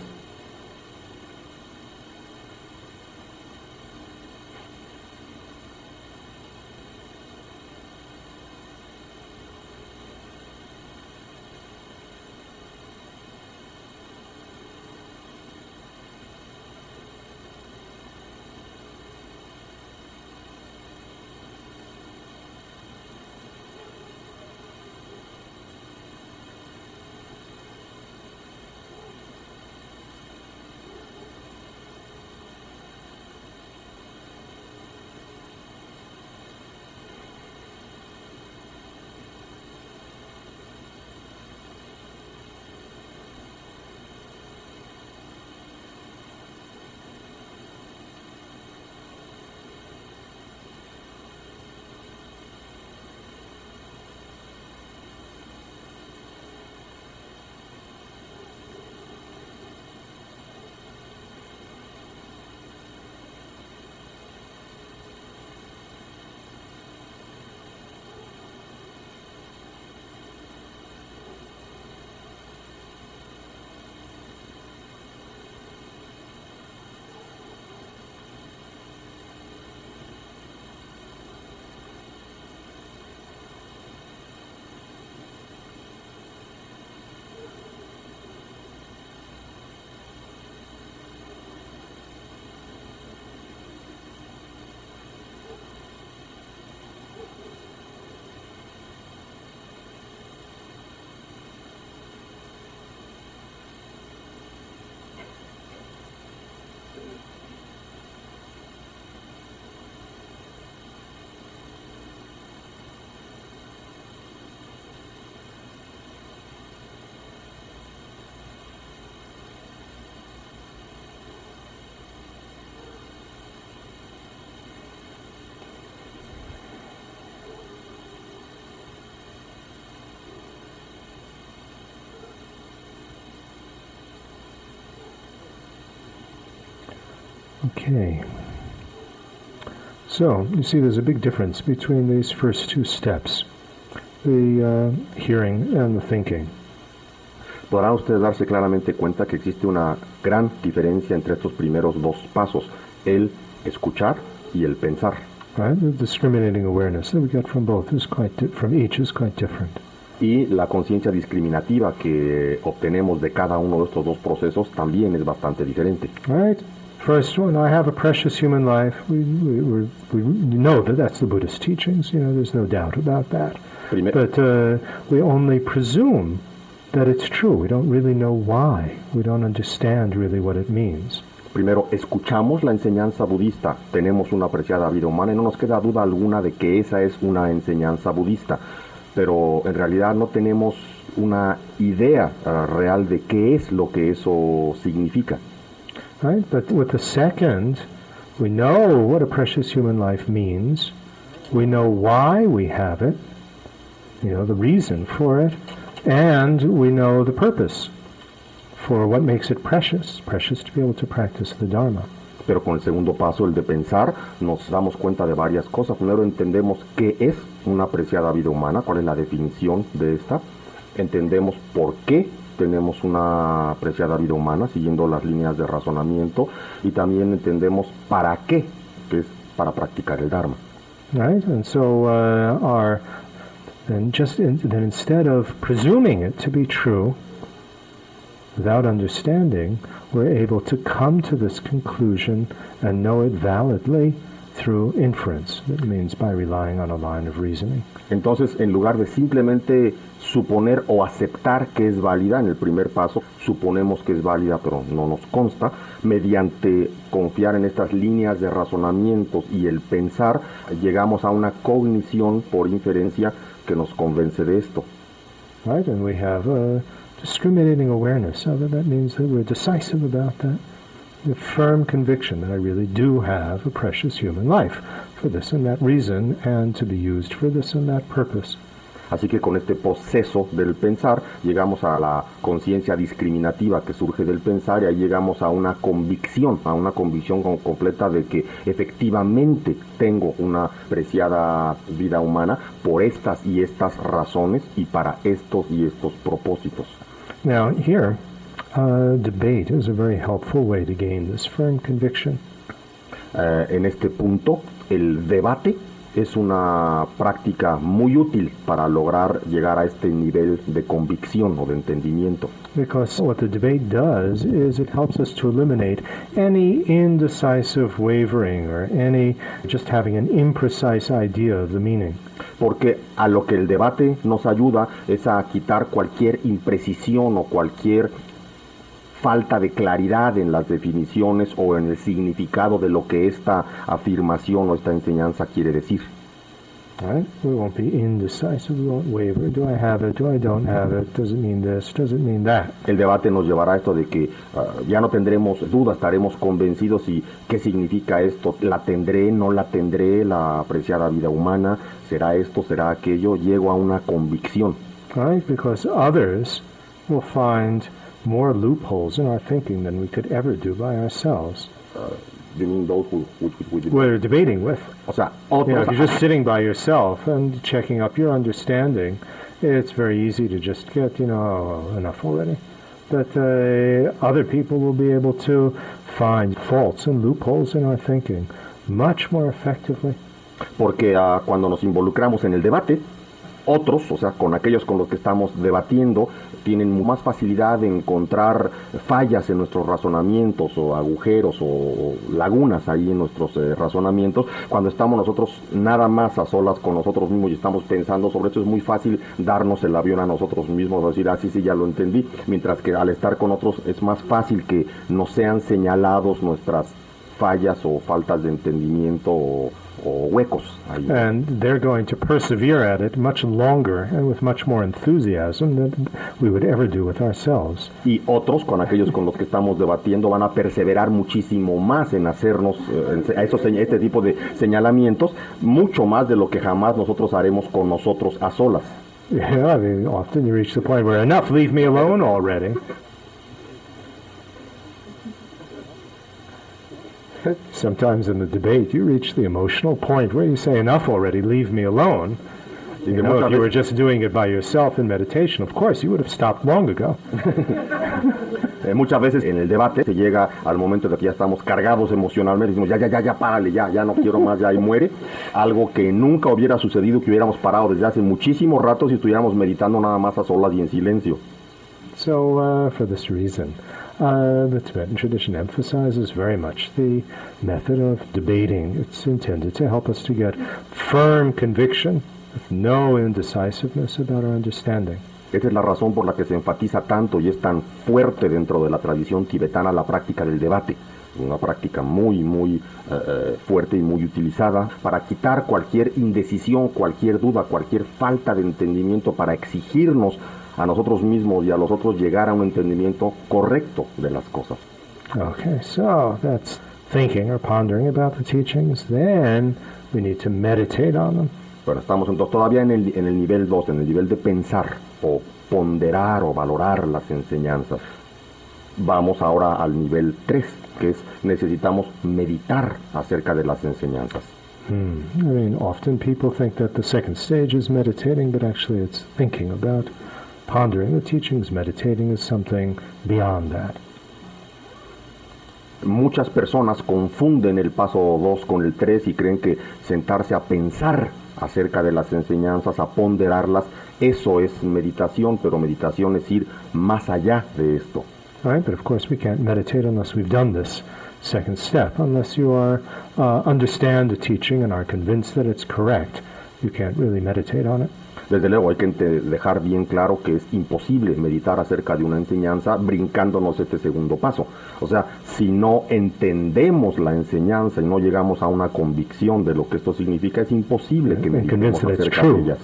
Okay. So, you see there's a big difference between these first two steps the uh, hearing and the thinking. Podrán ustedes darse claramente cuenta que existe una gran diferencia entre estos primeros dos pasos, el escuchar y el pensar. Right? The discriminating awareness that we get from both is quite from each is quite different. Y la conciencia discriminativa que obtenemos de cada uno de estos dos procesos también es bastante diferente. Right? First one, I have a precious human life. We, we, we, know that that's the Buddhist teachings. You know, there's no doubt about that. But uh, we only presume that it's true. We don't really know why. We don't understand really what it means. Primero, escuchamos la enseñanza budista, tenemos una apreciada vida humana y no nos queda duda alguna de que esa es una enseñanza budista, pero en realidad no tenemos una idea ah, real de qué es lo que eso significa. Right? But with the second, we know what a precious human life means. We know why we have it, you know, the reason for it, and we know the purpose for what makes it precious. Precious to be able to practice the Dharma. Pero con el segundo paso, el de pensar, nos damos cuenta de varias cosas. Primero entendemos qué es una apreciada vida humana, cuál es la definición de esta. Entendemos por qué tenemos una apreciada vida humana, siguiendo las líneas de razonamiento. Y también entendemos para qué, que es para practicar el Dharma. Right? And so uh, our then just in, then instead of presuming it to be true, Without understanding, we're able to come to this conclusion and know it validly through inference. That means by relying on a line of reasoning. Entonces, en lugar de simplemente suponer o aceptar que es válida en el primer paso, suponemos que es válida pero no nos consta, mediante confiar en estas líneas de razonamientos y el pensar, llegamos a una cognición por inferencia que nos convence de esto. Right? And we have a discriminating awareness it. That means that we're decisive about that. A firm conviction that I really do have a precious human life for this and that reason and to be used for this and that purpose. Así que con este proceso del pensar llegamos a la conciencia discriminativa que surge del pensar y ahí llegamos a una convicción, a una convicción com- completa de que efectivamente tengo una preciada vida humana por estas y estas razones y para estos y estos propósitos. Now, here, uh, debate is a very helpful way to gain this firm conviction. Eh, en este punto, el debate es una práctica muy útil para lograr llegar a este nivel de convicción o de entendimiento. Because what the debate does is it helps us to eliminate any indecisive wavering or any just having an imprecise idea of the meaning. Porque a lo que el debate nos ayuda es a quitar cualquier imprecisión o cualquier falta de claridad en las definiciones o en el significado de lo que esta afirmación o esta enseñanza quiere decir. Right? We won't be indecisive, we won't waver. Do I have it? Do I don't have it? Does it mean this? Does it mean that? El debate nos llevará a esto de que ah, ya no tendremos duda, estaremos convencidos y qué significa esto, la tendré, no la tendré, la apreciada vida humana, será esto, será aquello, llego a una convicción. Right? Because others will find more loopholes in our thinking than we could ever do by ourselves. You mean those who- We're debating with. o sea, You know, if you're just sitting by yourself and checking up your understanding, it's very easy to just get, you know, oh, enough already. But uh, other people will be able to find faults and loopholes in our thinking much more effectively. porque ah, cuando nos involucramos en el debate, otros, o sea, con aquellos con los que estamos debatiendo, tienen más facilidad de encontrar fallas en nuestros razonamientos o agujeros o, lagunas ahí en nuestros eh, razonamientos. Cuando estamos nosotros nada más a solas con nosotros mismos y estamos pensando sobre esto, es muy fácil darnos el avión a nosotros mismos, decir, ah, sí, sí, ya lo entendí, mientras que al estar con otros es más fácil que nos sean señalados nuestras fallas o faltas de entendimiento o, o huecos ahí. And they're going to persevere at it much longer and with much more enthusiasm than we would ever do with ourselves. y otros, con aquellos con los que estamos debatiendo, van a perseverar muchísimo más en hacernos eh, a esos, este tipo de señalamientos, mucho más de lo que jamás nosotros haremos con nosotros a solas. (laughs) Yeah, I mean, often you reach the point where enough, leave me alone already. Sometimes in the debate, you reach the emotional point where you say, enough already, leave me alone. You que know, if you were just doing it by yourself in meditation, of course, you would have stopped long ago. (laughs) eh, muchas veces en el debate se llega al momento de que ya estamos cargados emocionalmente, decimos, ya, ya, ya, ya, párale, ya, ya no quiero más, ya, y muere. Algo que nunca hubiera sucedido, que hubiéramos parado desde hace muchísimo rato si estuviéramos meditando nada más a solas y en silencio. So, uh, for this reason, uh, the Tibetan tradition emphasizes very much the method of debating. It's intended to help us to get firm conviction with no indecisiveness about our understanding. Esa es la razón por la que se enfatiza tanto y es tan fuerte dentro de la tradición tibetana la práctica del debate. Una práctica muy, muy eh, eh, fuerte y muy utilizada para quitar cualquier indecisión, cualquier duda, cualquier falta de entendimiento, para exigirnos a nosotros mismos y a los otros llegar a un entendimiento correcto de las cosas. Okay, so that's thinking or pondering about the teachings. Then we need to meditate on them. Pero estamos entonces todavía en el, en el nivel 2, en el nivel de pensar o ponderar o valorar las enseñanzas. Vamos ahora al nivel 3, que es necesitamos meditar acerca de las enseñanzas. Hmm. I mean, often people think that the second stage is meditating, but actually it's thinking about pondering the teachings. Meditating is something beyond that. Muchas personas confunden el paso 2 con el 3 y creen que sentarse a pensar acerca de las enseñanzas, a ponderarlas, eso es meditación, pero meditación es ir más allá de esto. Right? But of course, we can't meditate unless we've done this second step, unless you are uh, understand the teaching and are convinced that it's correct. You can't really meditate on it. Desde luego hay que dejar bien claro que es imposible meditar acerca de una enseñanza brincándonos este segundo paso. O sea, si no entendemos la enseñanza y no llegamos a una convicción de lo que esto significa, es imposible que (laughs) meditemos acerca de ellas.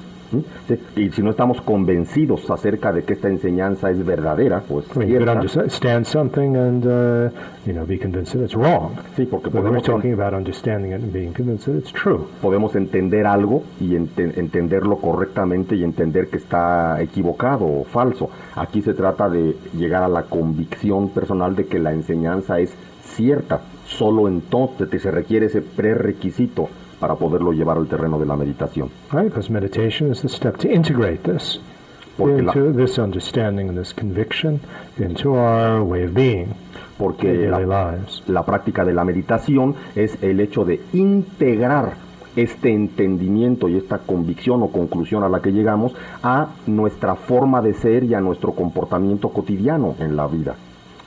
Y si no estamos convencidos acerca de que esta enseñanza es verdadera, pues I mean, you could cierta, understand something and, uh, you know, be convinced that it's wrong. sí, porque But we're podemos, talking about understanding it and being convinced that it's true. podemos entender algo y ente- entenderlo correctamente y entender que está equivocado o falso. Aquí se trata de llegar a la convicción personal de que la enseñanza es cierta. Solo entonces te- se requiere ese prerequisito para poderlo llevar al terreno de la meditación. Right? Because meditation is the step to integrate this Porque la- into this understanding and this conviction into our way of being, Porque la, lives. la práctica de la meditación es el hecho de integrar este entendimiento y esta convicción o conclusión a la que llegamos a nuestra forma de ser y a nuestro comportamiento cotidiano en la vida.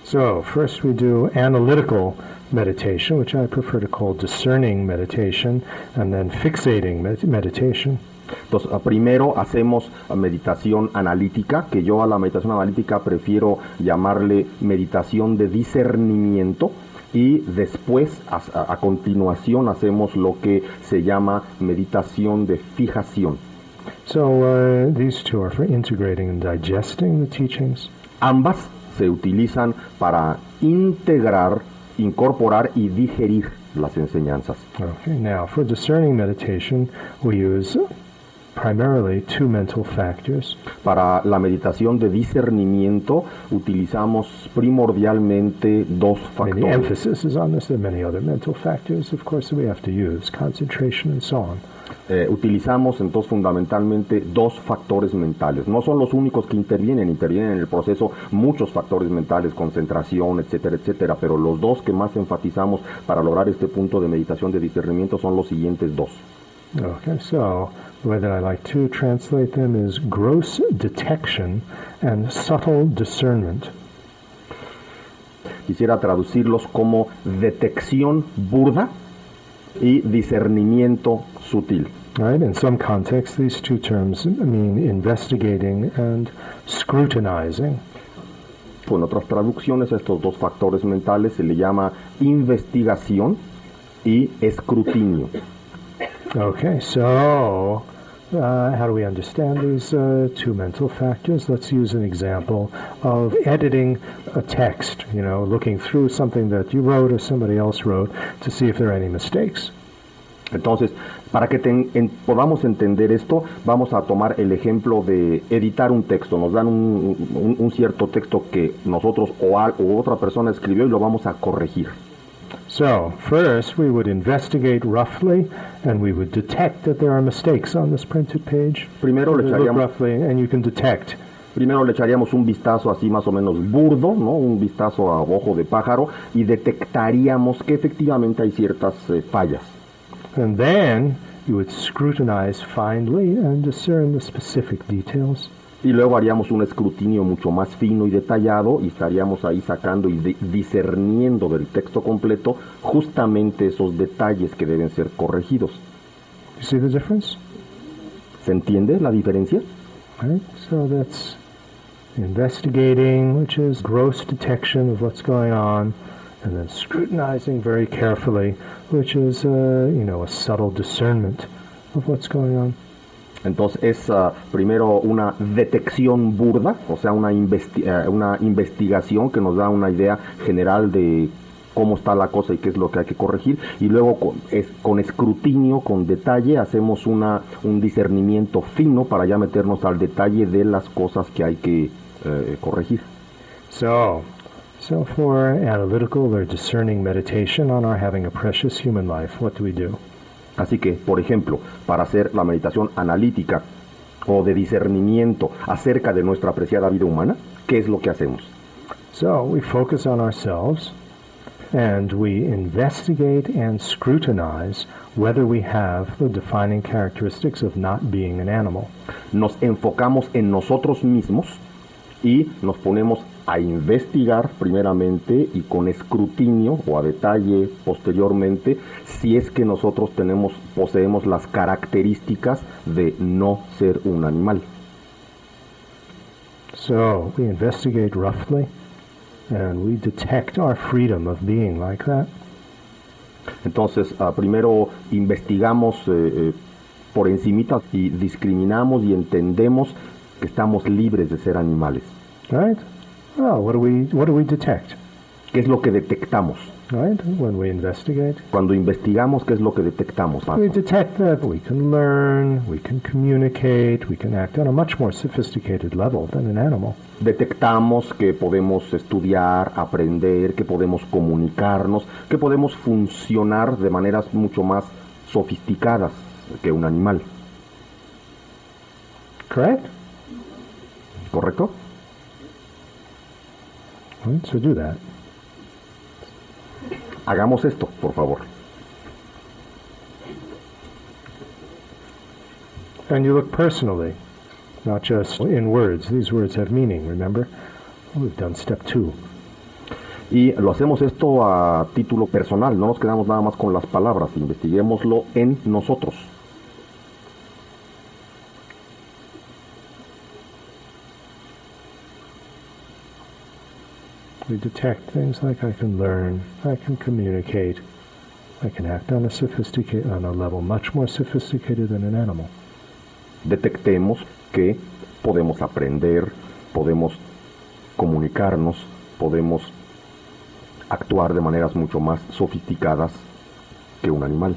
So, first we do analytical meditation, which I prefer to call discerning meditation, and then fixating med- meditation. Entonces, ah, primero hacemos ah, meditación analítica, que yo a la meditación analítica prefiero llamarle meditación de discernimiento, y después, a, a- a continuación, hacemos lo que se llama meditación de fijación. So, uh, these two are for integrating and digesting the teachings. Ambas se utilizan para integrar, incorporar y digerir las enseñanzas. Okay, now for discerning meditation, we use primarily two mental factors. Para la meditación de discernimiento utilizamos primordialmente dos mean, the factores. emphasis is on this. There are many other mental factors, of course, that we have to use, concentration and so on. Eh, utilizamos entonces fundamentalmente dos factores mentales. No son los únicos que intervienen, intervienen en el proceso muchos factores mentales, concentración, etcétera, etcétera, pero los dos que más enfatizamos para lograr este punto de meditación de discernimiento son los siguientes dos. Okay, so the way that I like to translate them is gross detection and subtle discernment. Quisiera traducirlos como detección burda y discernimiento sutil. Right? In some contexts, these two terms mean investigating and scrutinizing. En otras traducciones, estos dos factores mentales se le llama investigación y escrutinio. Okay, so uh, how do we understand these uh, two mental factors? Let's use an example of editing a text, you know, looking through something that you wrote or somebody else wrote to see if there are any mistakes. Entonces, para que ten- en- podamos entender esto, vamos a tomar el ejemplo de editar un texto. Nos dan un, cierto texto que nosotros o, al- o otra persona escribió y lo vamos a corregir. So, first we would investigate roughly and we would detect that there are mistakes on this printed page. Primero le echaríamos, roughly and you can detect. primero le echaríamos un vistazo así más o menos burdo, ¿no? un vistazo a ojo de pájaro y detectaríamos que efectivamente hay ciertas eh, fallas. And then you would scrutinize finely and discern the specific details. Y luego haríamos un escrutinio mucho más fino y detallado y estaríamos ahí sacando y di- discerniendo del texto completo justamente esos detalles que deben ser corregidos. You see the difference? ¿Se entiende la diferencia? Right? So that's investigating, which is gross detection of what's going on, and then scrutinizing very carefully, which is, uh, you know, a subtle discernment of what's going on. Entonces es ah, primero una detección burda, o sea, una, investi- eh, una investigación que nos da una idea general de cómo está la cosa y qué es lo que hay que corregir, y luego con, es- con escrutinio, con detalle, hacemos una, un discernimiento fino para ya meternos al detalle de las cosas que hay que eh, corregir. So, so for analytical or discerning meditation on our having a precious human life, what do we do? Así que, por ejemplo, para hacer la meditación analítica o de discernimiento acerca de nuestra apreciada vida humana, ¿qué es lo que hacemos? So we focus on ourselves and we investigate and scrutinize whether we have the defining characteristics of not being an animal. Nos enfocamos en nosotros mismos y nos ponemos a investigar primeramente y con escrutinio o a detalle posteriormente si es que nosotros tenemos poseemos las características de no ser un animal. So we investigate roughly and we detect our freedom of being like that. Entonces, uh, primero investigamos eh, eh, por encimita y discriminamos y entendemos que estamos libres de ser animales. Right? Well, what do we what do we detect? ¿Qué es lo que detectamos? Right? When we investigate. Cuando investigamos, ¿qué es lo que detectamos? We detect that we can learn, we can communicate, we can act on a much more sophisticated level than an animal. Detectamos que podemos estudiar, aprender, que podemos comunicarnos, que podemos funcionar de maneras mucho más sofisticadas que un animal. Correct? ¿Correcto? So do that. Hagamos esto, por favor. And you look personally, not just in words. These words have meaning, remember? We've done step two. Y lo hacemos esto a título personal, no nos quedamos nada más con las palabras, investiguémoslo en nosotros. We detect things like I can learn, I can communicate, I can act on a sophisticated on a level much more sophisticated than an animal. Detectemos que podemos aprender, podemos comunicarnos, podemos actuar de maneras mucho más sofisticadas que un animal.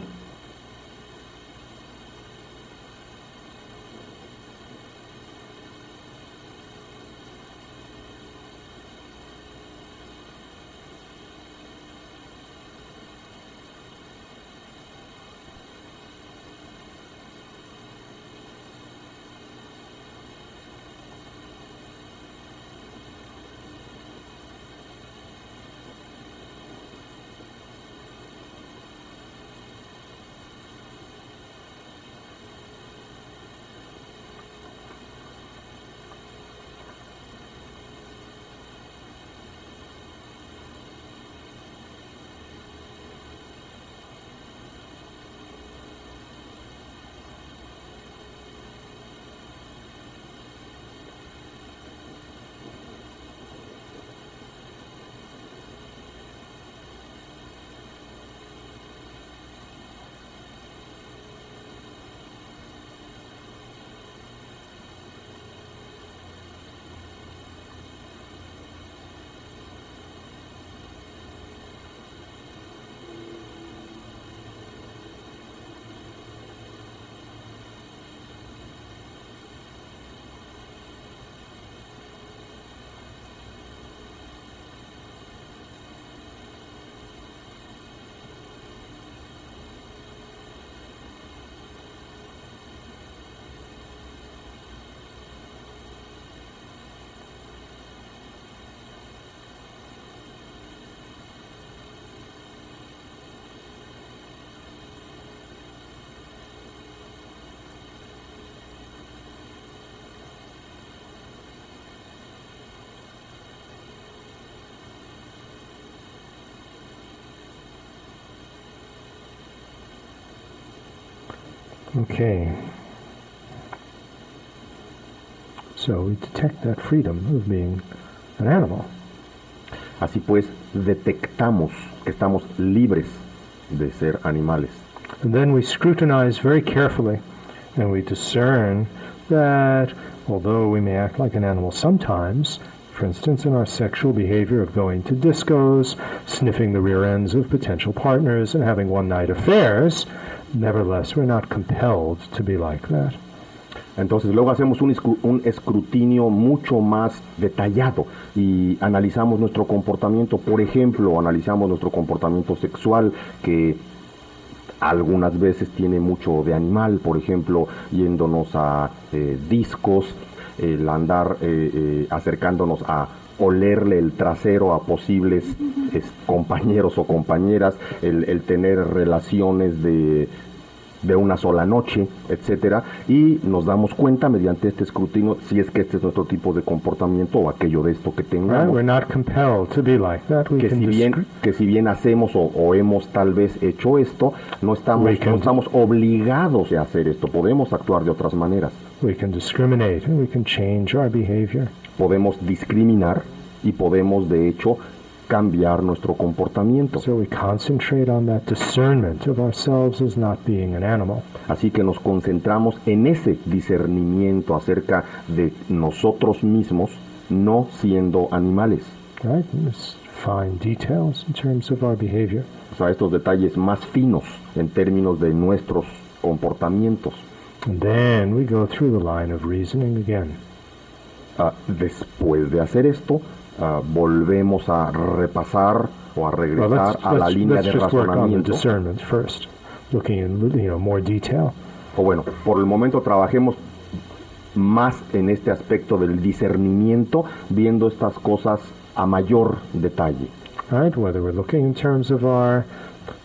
Okay. So we detect that freedom of being an animal. Así pues, detectamos que estamos libres de ser animales. And then we scrutinize very carefully and we discern that although we may act like an animal sometimes, for instance, in our sexual behavior of going to discos, sniffing the rear ends of potential partners, and having one night affairs, nevertheless, we're not compelled to be like that. Entonces luego hacemos un, un escrutinio mucho más detallado y analizamos nuestro comportamiento. Por ejemplo, analizamos nuestro comportamiento sexual que algunas veces tiene mucho de animal, por ejemplo, yéndonos a eh, discos, el andar eh, eh, acercándonos a olerle el trasero a posibles es, compañeros o compañeras, el, el tener relaciones de de una sola noche, etcétera, y nos damos cuenta mediante este escrutinio si es que este es nuestro tipo de comportamiento o aquello de esto que Right? tengamos. We're not compelled to be like that. We que si bien que si bien hacemos o, o hemos tal vez hecho esto, no estamos We can- no estamos obligados a hacer esto. Podemos actuar de otras maneras. we can discriminate and we can change our behavior. Podemos discriminar y podemos de hecho cambiar nuestro comportamiento. So we concentrate on that discernment of ourselves as not being an animal. Así que nos concentramos en ese discernimiento acerca de nosotros mismos no siendo animales. Right? Fine details in terms of our behavior. O sea, estos detalles más finos en términos de nuestros comportamientos. And then we go through the line of reasoning again. Ah, después de hacer esto, ah, volvemos a repasar o a Well, regresar let's, a la let's- línea let's de razonamiento. discernment first, looking in you know more detail. O bueno, por el momento trabajemos más en este aspecto del discernimiento, viendo estas cosas a mayor detalle. right? Whether we're looking in terms of our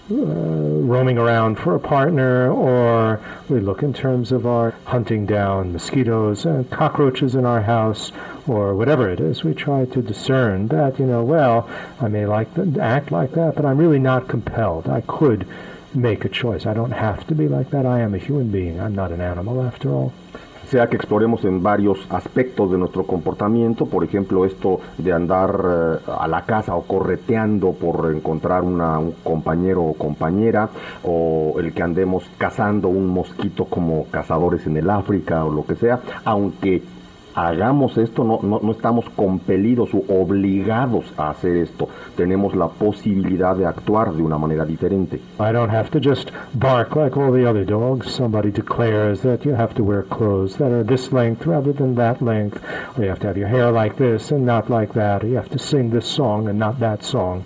Uh, roaming around for a partner, or we look in terms of our hunting down mosquitoes and cockroaches in our house, or whatever it is, we try to discern that, you know, well, I may like to act like that, but I'm really not compelled. I could make a choice. I don't have to be like that. I am a human being. I'm not an animal after all. Sea que exploremos en varios aspectos de nuestro comportamiento, por ejemplo esto de andar eh, a la casa o correteando por encontrar una- un compañero o compañera, o el que andemos cazando un mosquito como cazadores en el África o lo que sea, aunque hagamos esto, no, no, no estamos compelidos o obligados a hacer esto, tenemos la posibilidad de actuar de una manera diferente. I don't have to just bark like all the other dogs. Somebody declares that you have to wear clothes that are this length rather than that length, or you have to have your hair like this and not like that, or you have to sing this song and not that song.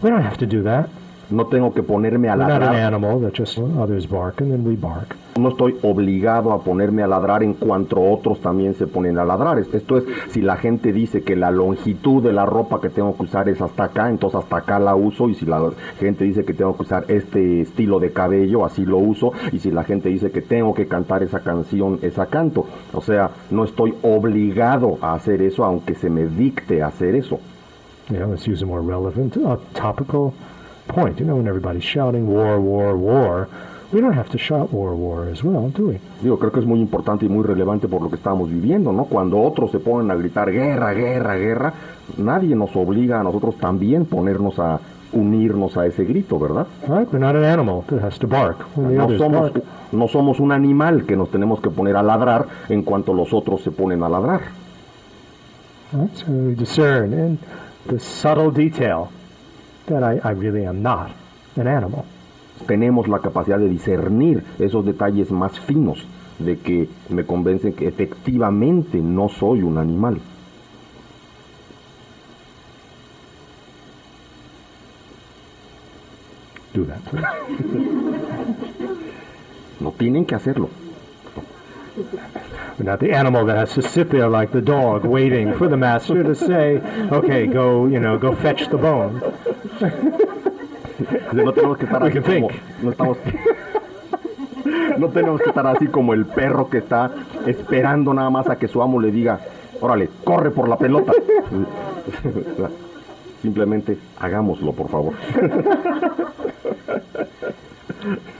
We don't have to do that. No tengo que ponerme a We're not an ladrar animal that just others bark and then we bark. No estoy obligado a ponerme a ladrar en cuanto otros también se ponen a ladrar. Es- Esto es, si la gente dice que la longitud de la ropa que tengo que usar es hasta acá, entonces hasta acá la uso. Y si la gente dice que tengo que usar este estilo de cabello, así lo uso. Y si la gente dice que tengo que cantar esa canción, esa canto. O sea, no estoy obligado a hacer eso, aunque se me dicte hacer eso. Know, let's use a more relevant, uh, topical point. You know, when everybody's shouting war, war, war, we don't have to shout war, war as well, do we? Digo, creo que es muy importante y muy relevante por lo que estamos viviendo, ¿no? Cuando otros se ponen a gritar guerra, guerra, guerra, nadie nos obliga a nosotros también ponernos a unirnos a ese grito, ¿verdad? Right? We're not an animal that has to bark No somos, bark. no somos un animal que nos tenemos que poner a ladrar en cuanto los otros se ponen a ladrar. Right? So we discern in the subtle detail that I, I really am not an animal. Tenemos la capacidad de discernir esos detalles más finos de que me convencen que efectivamente no soy un animal. Do that. (laughs) No tienen que hacerlo. We're not the animal that has to sit there like the dog waiting for the master to say, okay, go, you know, go fetch the bone. (laughs) No tenemos que estar así como, no estamos (laughs) no tenemos que estar así como el perro que está esperando nada más a que su amo le diga, órale, corre por la pelota. (laughs) Simplemente hagámoslo, por favor. (laughs)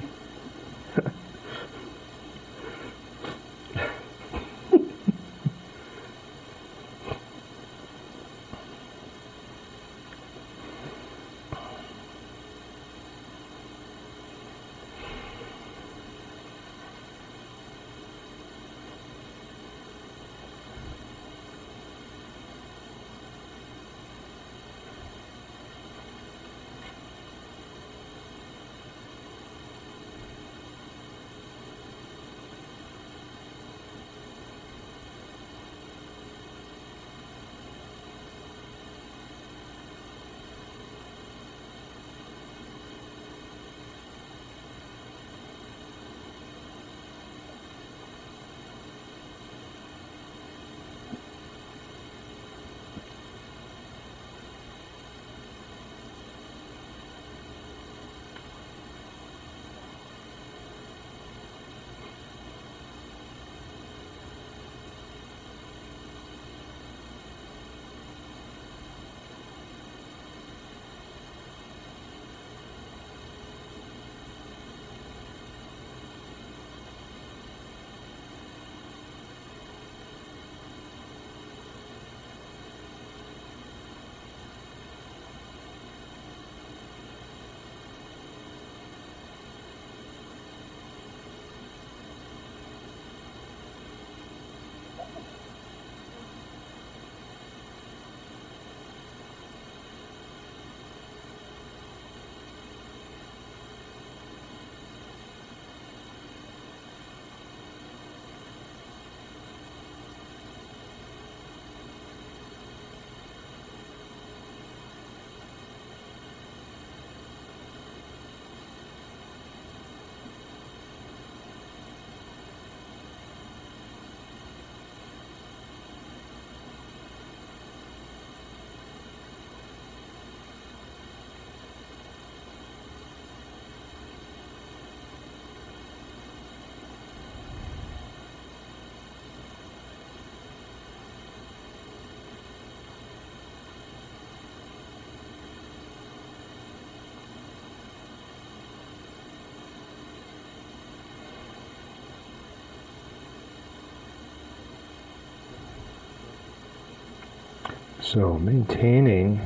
So maintaining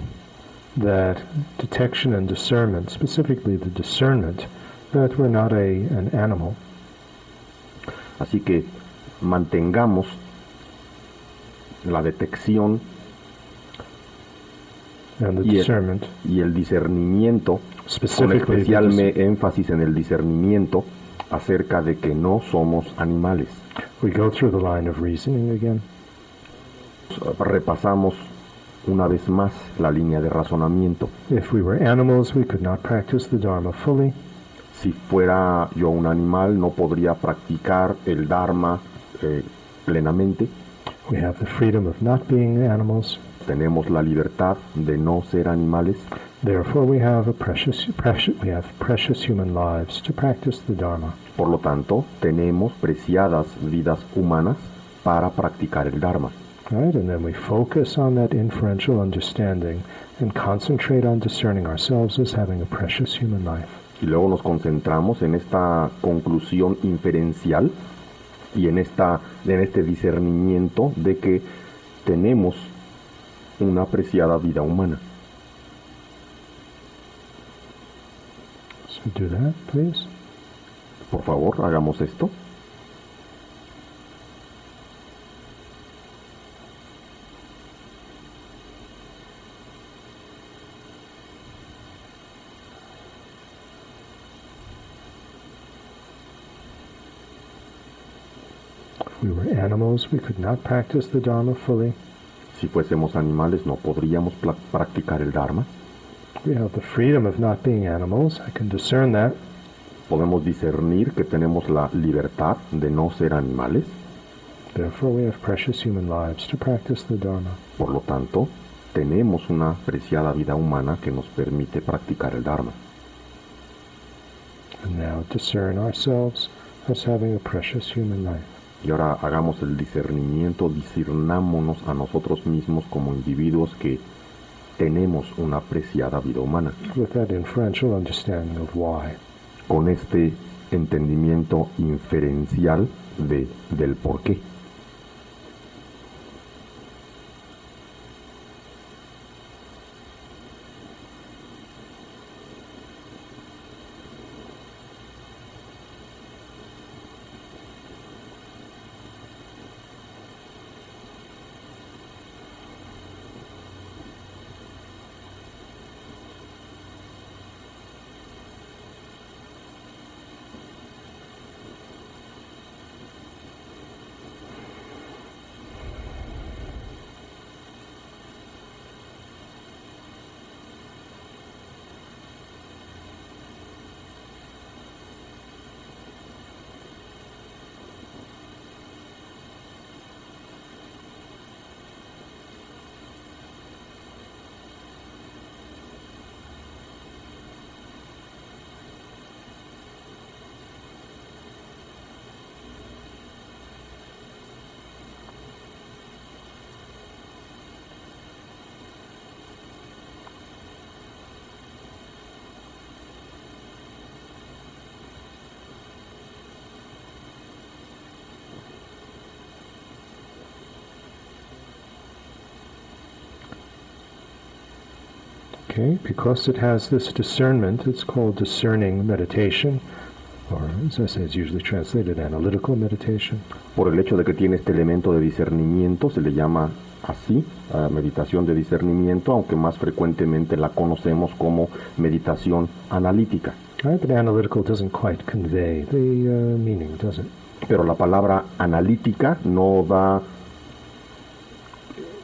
that detection and discernment, specifically the discernment that we're not a, an animal. Así que mantengamos la detección and the Y el- discernment, y el discernimiento, con especial énfasis en el discernimiento acerca de que no somos animales. we go through the line of reasoning again. Repasamos una vez más la línea de razonamiento. If we were animals, we could not practice the Dharma fully. Si fuera yo un animal, no podría practicar el Dharma eh, plenamente. We have the freedom of not being animals. Tenemos la libertad de no ser animales. Therefore, we have a precious, precious, we have precious human lives to practice the Dharma. Por lo tanto, tenemos preciadas vidas humanas para practicar el Dharma. Right? And then we focus on that inferential understanding and concentrate on discerning ourselves as having a precious human life. Y luego nos concentramos en esta conclusión inferencial y en, esta, en este discernimiento de que tenemos una apreciada vida humana. So do that, please. Por favor, hagamos esto. If we were animals, we could not practice the Dharma fully. Si fuésemos animales no podríamos practicar el Dharma. We have the freedom of not being animals. I can discern that. Podemos discernir que tenemos la libertad de no ser animales. Therefore, we have precious human lives to practice the Dharma. Por lo tanto, tenemos una preciada vida humana que nos permite practicar el Dharma. And now discern ourselves as having a precious human life. Y ahora hagamos el discernimiento, discernámonos a nosotros mismos como individuos que tenemos una apreciada vida humana. With that inferential understanding of why. Con este entendimiento inferencial de, del por qué. Okay, because it has this discernment, it's called discerning meditation, or as I say, it's usually translated analytical meditation. Por el hecho de que tiene este elemento de discernimiento, se le llama así, ah, meditación de discernimiento, aunque más frecuentemente la conocemos como meditación analítica. Right, but analytical doesn't quite convey the uh, meaning, does it? Pero la palabra analítica no da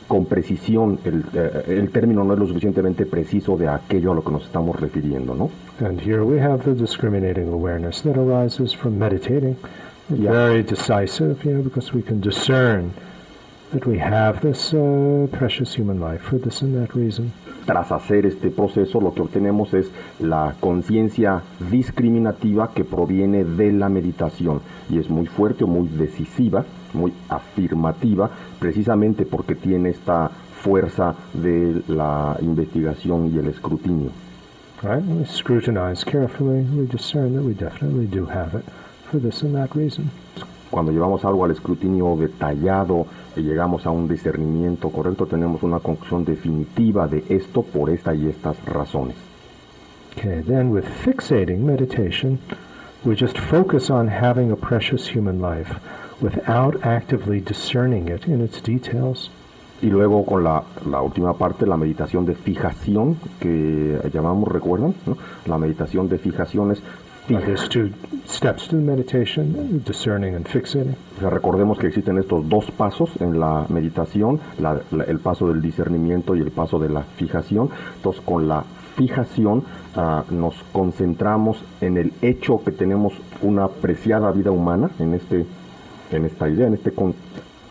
con precisión, el, eh, el término no es lo suficientemente preciso de aquello a lo que nos estamos refiriendo, ¿no? And here we have the discriminating awareness that arises from meditating. Yeah. Very decisive, you know, because we can discern that we have this uh, precious human life for this and that reason. Tras hacer este proceso, lo que obtenemos es la conciencia discriminativa que proviene de la meditación y es muy fuerte, muy decisiva, muy afirmativa, precisamente porque tiene esta fuerza de la investigación y el escrutinio. Right? We scrutinize carefully, we discern that we definitely do have it for this and that reason. cuando llevamos algo al escrutinio detallado y llegamos a un discernimiento correcto, tenemos una conclusión definitiva de esto por esta y estas razones. Okay, then with fixating meditation, we just focus on having a precious human life without actively discerning it in its details. Y luego con la, la última parte, la meditación de fijación, que llamamos, ¿recuerdan? ¿No? La meditación de fijación es Uh, there's two steps to meditation, discerning and fixating. O sea, recordemos que existen estos dos pasos en la meditación, la- la- el paso del discernimiento y el paso de la fijación. Entonces, con la fijación ah, nos concentramos en el hecho que tenemos una preciada vida humana, en, este, en esta idea, en este con-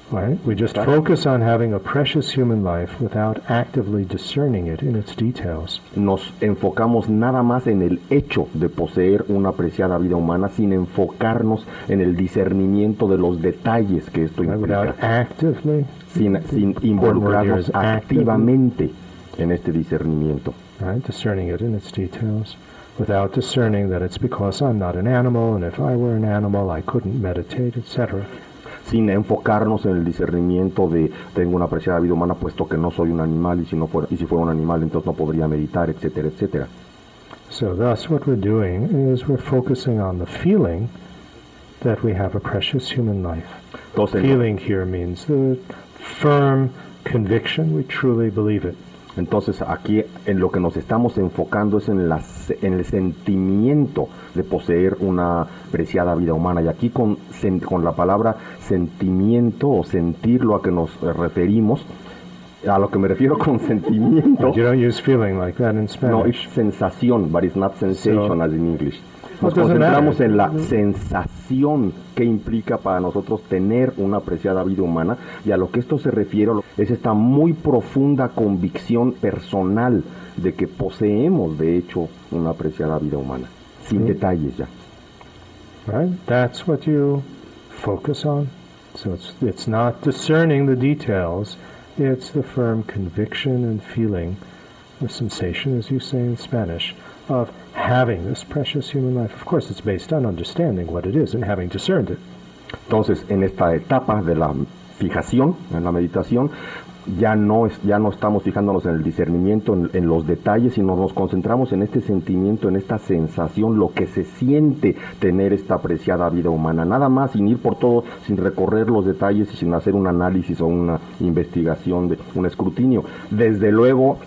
Right? We just focus on having a precious human life without actively discerning it in its details. nos enfocamos nada más en el hecho de poseer una preciada vida humana sin enfocarnos en el discernimiento de los detalles que esto implica. Without actively, sin, involucrarnos activamente en este discernimiento. right? Discerning it in its details. Without discerning that it's because I'm not an animal, and if I were an animal, I couldn't meditate, etc. Sin enfocarnos en el discernimiento de tengo una preciada vida humana puesto que no soy un animal y si, no fuera, y si fuera un animal entonces no podría meditar, etcétera, etcétera. So, thus, what we're doing is we're focusing on the feeling that we have a precious human life. Entonces, Feeling here means the firm conviction we truly believe it. Entonces aquí en lo que nos estamos enfocando es en, la, en el sentimiento de poseer una preciada vida humana. Y aquí con, la palabra sentimiento o sentir lo a que nos referimos, a lo que me refiero con (laughs) sentimiento, You don't use feeling like that in No, Spanish. it's sensación, but it's not sensation So- as in English. Nos concentramos en la sensación que implica para nosotros tener una apreciada vida humana y a lo que esto se refiere es esta muy profunda convicción personal de que poseemos de hecho una apreciada vida humana, sin Mm. detalles ya. Right? That's what you focus on. So it's it's not discerning the details, it's the firm conviction and feeling, the sensation, as you say in Spanish, of having this precious human life. Of course, it's based on understanding what it is and having discerned it. Entonces, en esta etapa de la fijación, en la meditación, ya no, es, ya no estamos fijándonos en el discernimiento, en, en los detalles, sino nos concentramos en este sentimiento, en esta sensación, lo que se siente tener esta apreciada vida humana. Nada más, sin ir por todo, sin recorrer los detalles y sin hacer un análisis o una investigación, de, un escrutinio. Desde luego,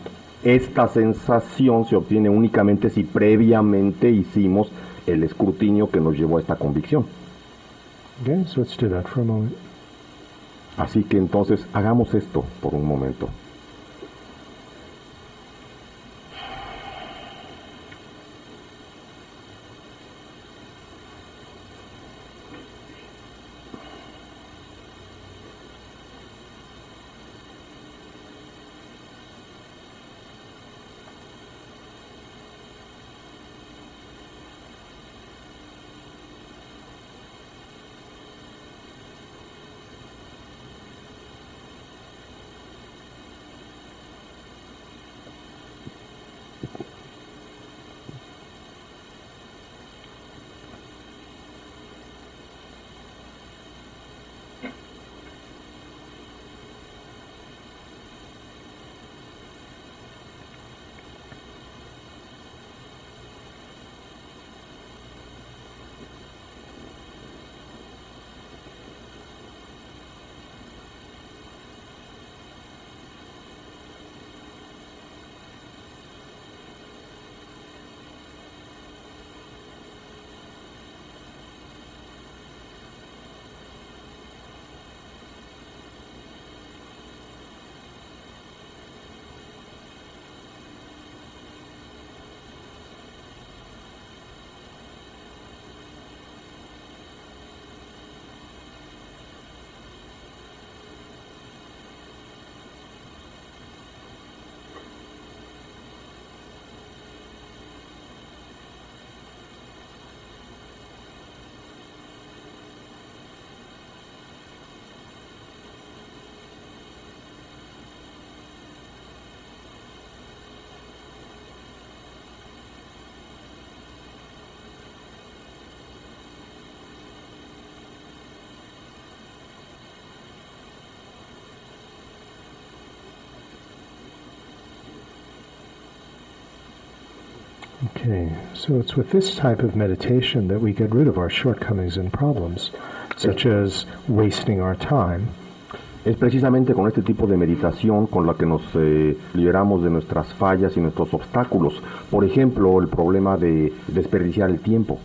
esta sensación se obtiene únicamente si previamente hicimos el escrutinio que nos llevó a esta convicción. Okay, so let's do that for a moment. Así que entonces hagamos esto por un momento. Okay, so it's with this type of meditation that we get rid of our shortcomings and problems, such as wasting our time. Es precisamente con este tipo de meditación con la que nos eh, liberamos de nuestras fallas y nuestros obstáculos. Por ejemplo, el problema de desperdiciar el tiempo.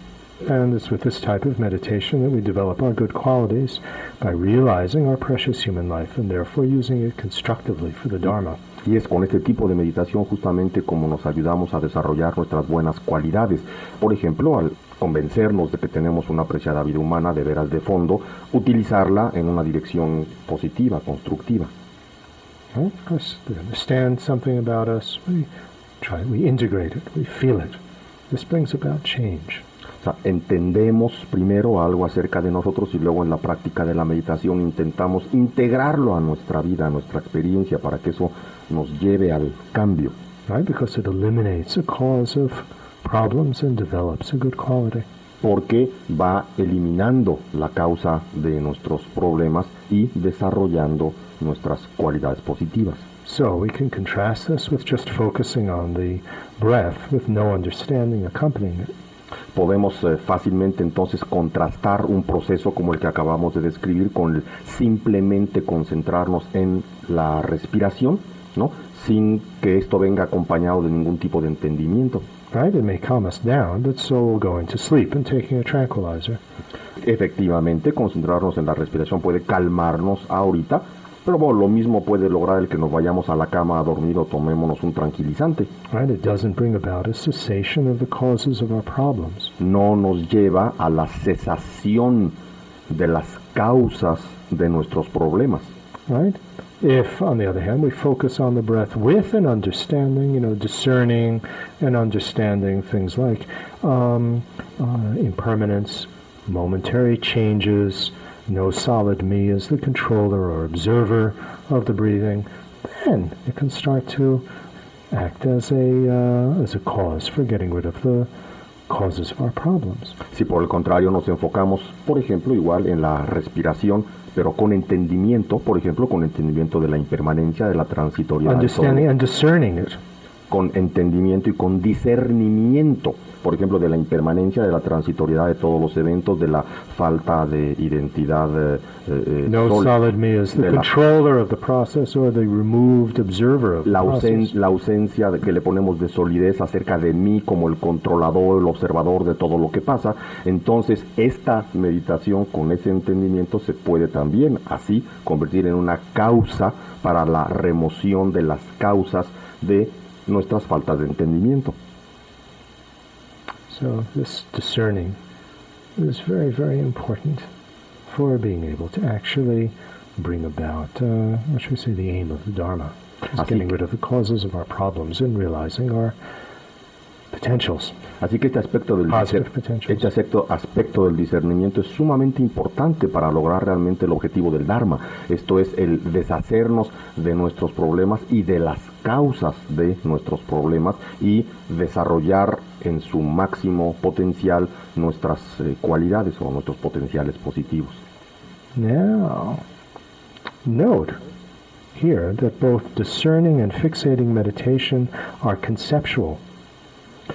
And it's with this type of meditation that we develop our good qualities by realizing our precious human life and therefore using it constructively for the Dharma. Y es con este tipo de meditación justamente como nos ayudamos a desarrollar nuestras buenas cualidades. Por ejemplo, al convencernos de que tenemos una apreciada vida humana de veras de fondo, utilizarla en una dirección positiva, constructiva. We try, we integrate it, we feel it. This brings about change. Entendemos primero algo acerca de nosotros y luego en la práctica de la meditación intentamos integrarlo a nuestra vida, a nuestra experiencia, para que eso nos lleve al cambio. Right? Because it eliminates a cause of problems and develops a good quality. porque va eliminando la causa de nuestros problemas y desarrollando nuestras cualidades positivas. So we can contrast this with just focusing on the breath with no understanding accompanying it. Podemos eh, fácilmente entonces contrastar un proceso como el que acabamos de describir con el simplemente concentrarnos en la respiración, ¿no? sin que esto venga acompañado de ningún tipo de entendimiento. Right? It may calm us down, but so going to sleep and taking a tranquilizer. Efectivamente, concentrarnos en la respiración puede calmarnos ahorita, pero bueno, lo mismo puede lograr el que nos vayamos a la cama a dormir o tomémonos un tranquilizante. No nos lleva a la cesación de las causas de nuestros problemas. Right? If, on the other hand, we focus on the breath with an understanding, you know, discerning and understanding things like um, uh, impermanence, momentary changes, no solid me as the controller or observer of the breathing, then it can start to act as a uh, as a cause for getting rid of the causes of our problems. Si por el contrario nos enfocamos, por ejemplo, igual en la respiración, pero con entendimiento, por ejemplo, con entendimiento de la impermanencia, de la transitoriedad, Understanding and discerning it. Con entendimiento y con discernimiento, por ejemplo, de la impermanencia, de la transitoriedad de todos los eventos, de la falta de identidad eh, eh, No sol- solid me as the de la- controller of the process or the removed observer of the la, ausen- la ausencia de que le ponemos de solidez acerca de mí como el controlador, el observador de todo lo que pasa, entonces esta meditación con ese entendimiento se puede también así convertir en una causa para la remoción de las causas de nuestras faltas de entendimiento. So this discerning is very, very important for being able to actually bring about, uh, what should we say, the aim of the Dharma. Is Así getting que- rid of the causes of our problems and realizing our potentials. Así que este aspecto del, este aspecto, aspecto del discernimiento es sumamente importante para lograr realmente el objetivo del Dharma. Esto es el deshacernos de nuestros problemas y de las causas de nuestros problemas y desarrollar en su máximo potencial nuestras eh, cualidades o nuestros potenciales positivos. Now, note here that both discerning and fixating meditation are conceptual.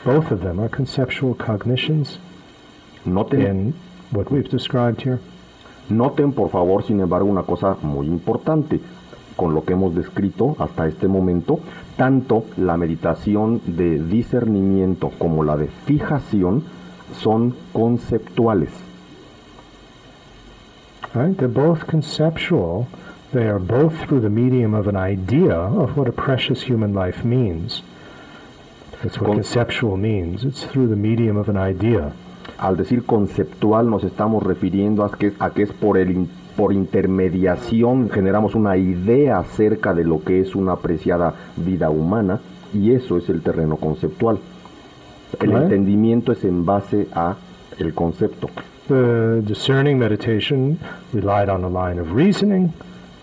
Both of them are conceptual cognitions Noten, in what we've described here. Noten, por favor, sin embargo, una cosa muy importante. Con lo que hemos descrito hasta este momento, tanto la meditación de discernimiento como la de fijación son conceptuales. Right? They're both conceptual. They are both through the medium of an idea of what a precious human life means. That's what Con- conceptual means. It's through the medium of an idea. Al decir conceptual nos estamos refiriendo a que, a que es por, el, por intermediación generamos una idea acerca de lo que es una apreciada vida humana y eso es el terreno conceptual. El Right. entendimiento es en base a el concepto. The discerning meditation relied on a line of reasoning.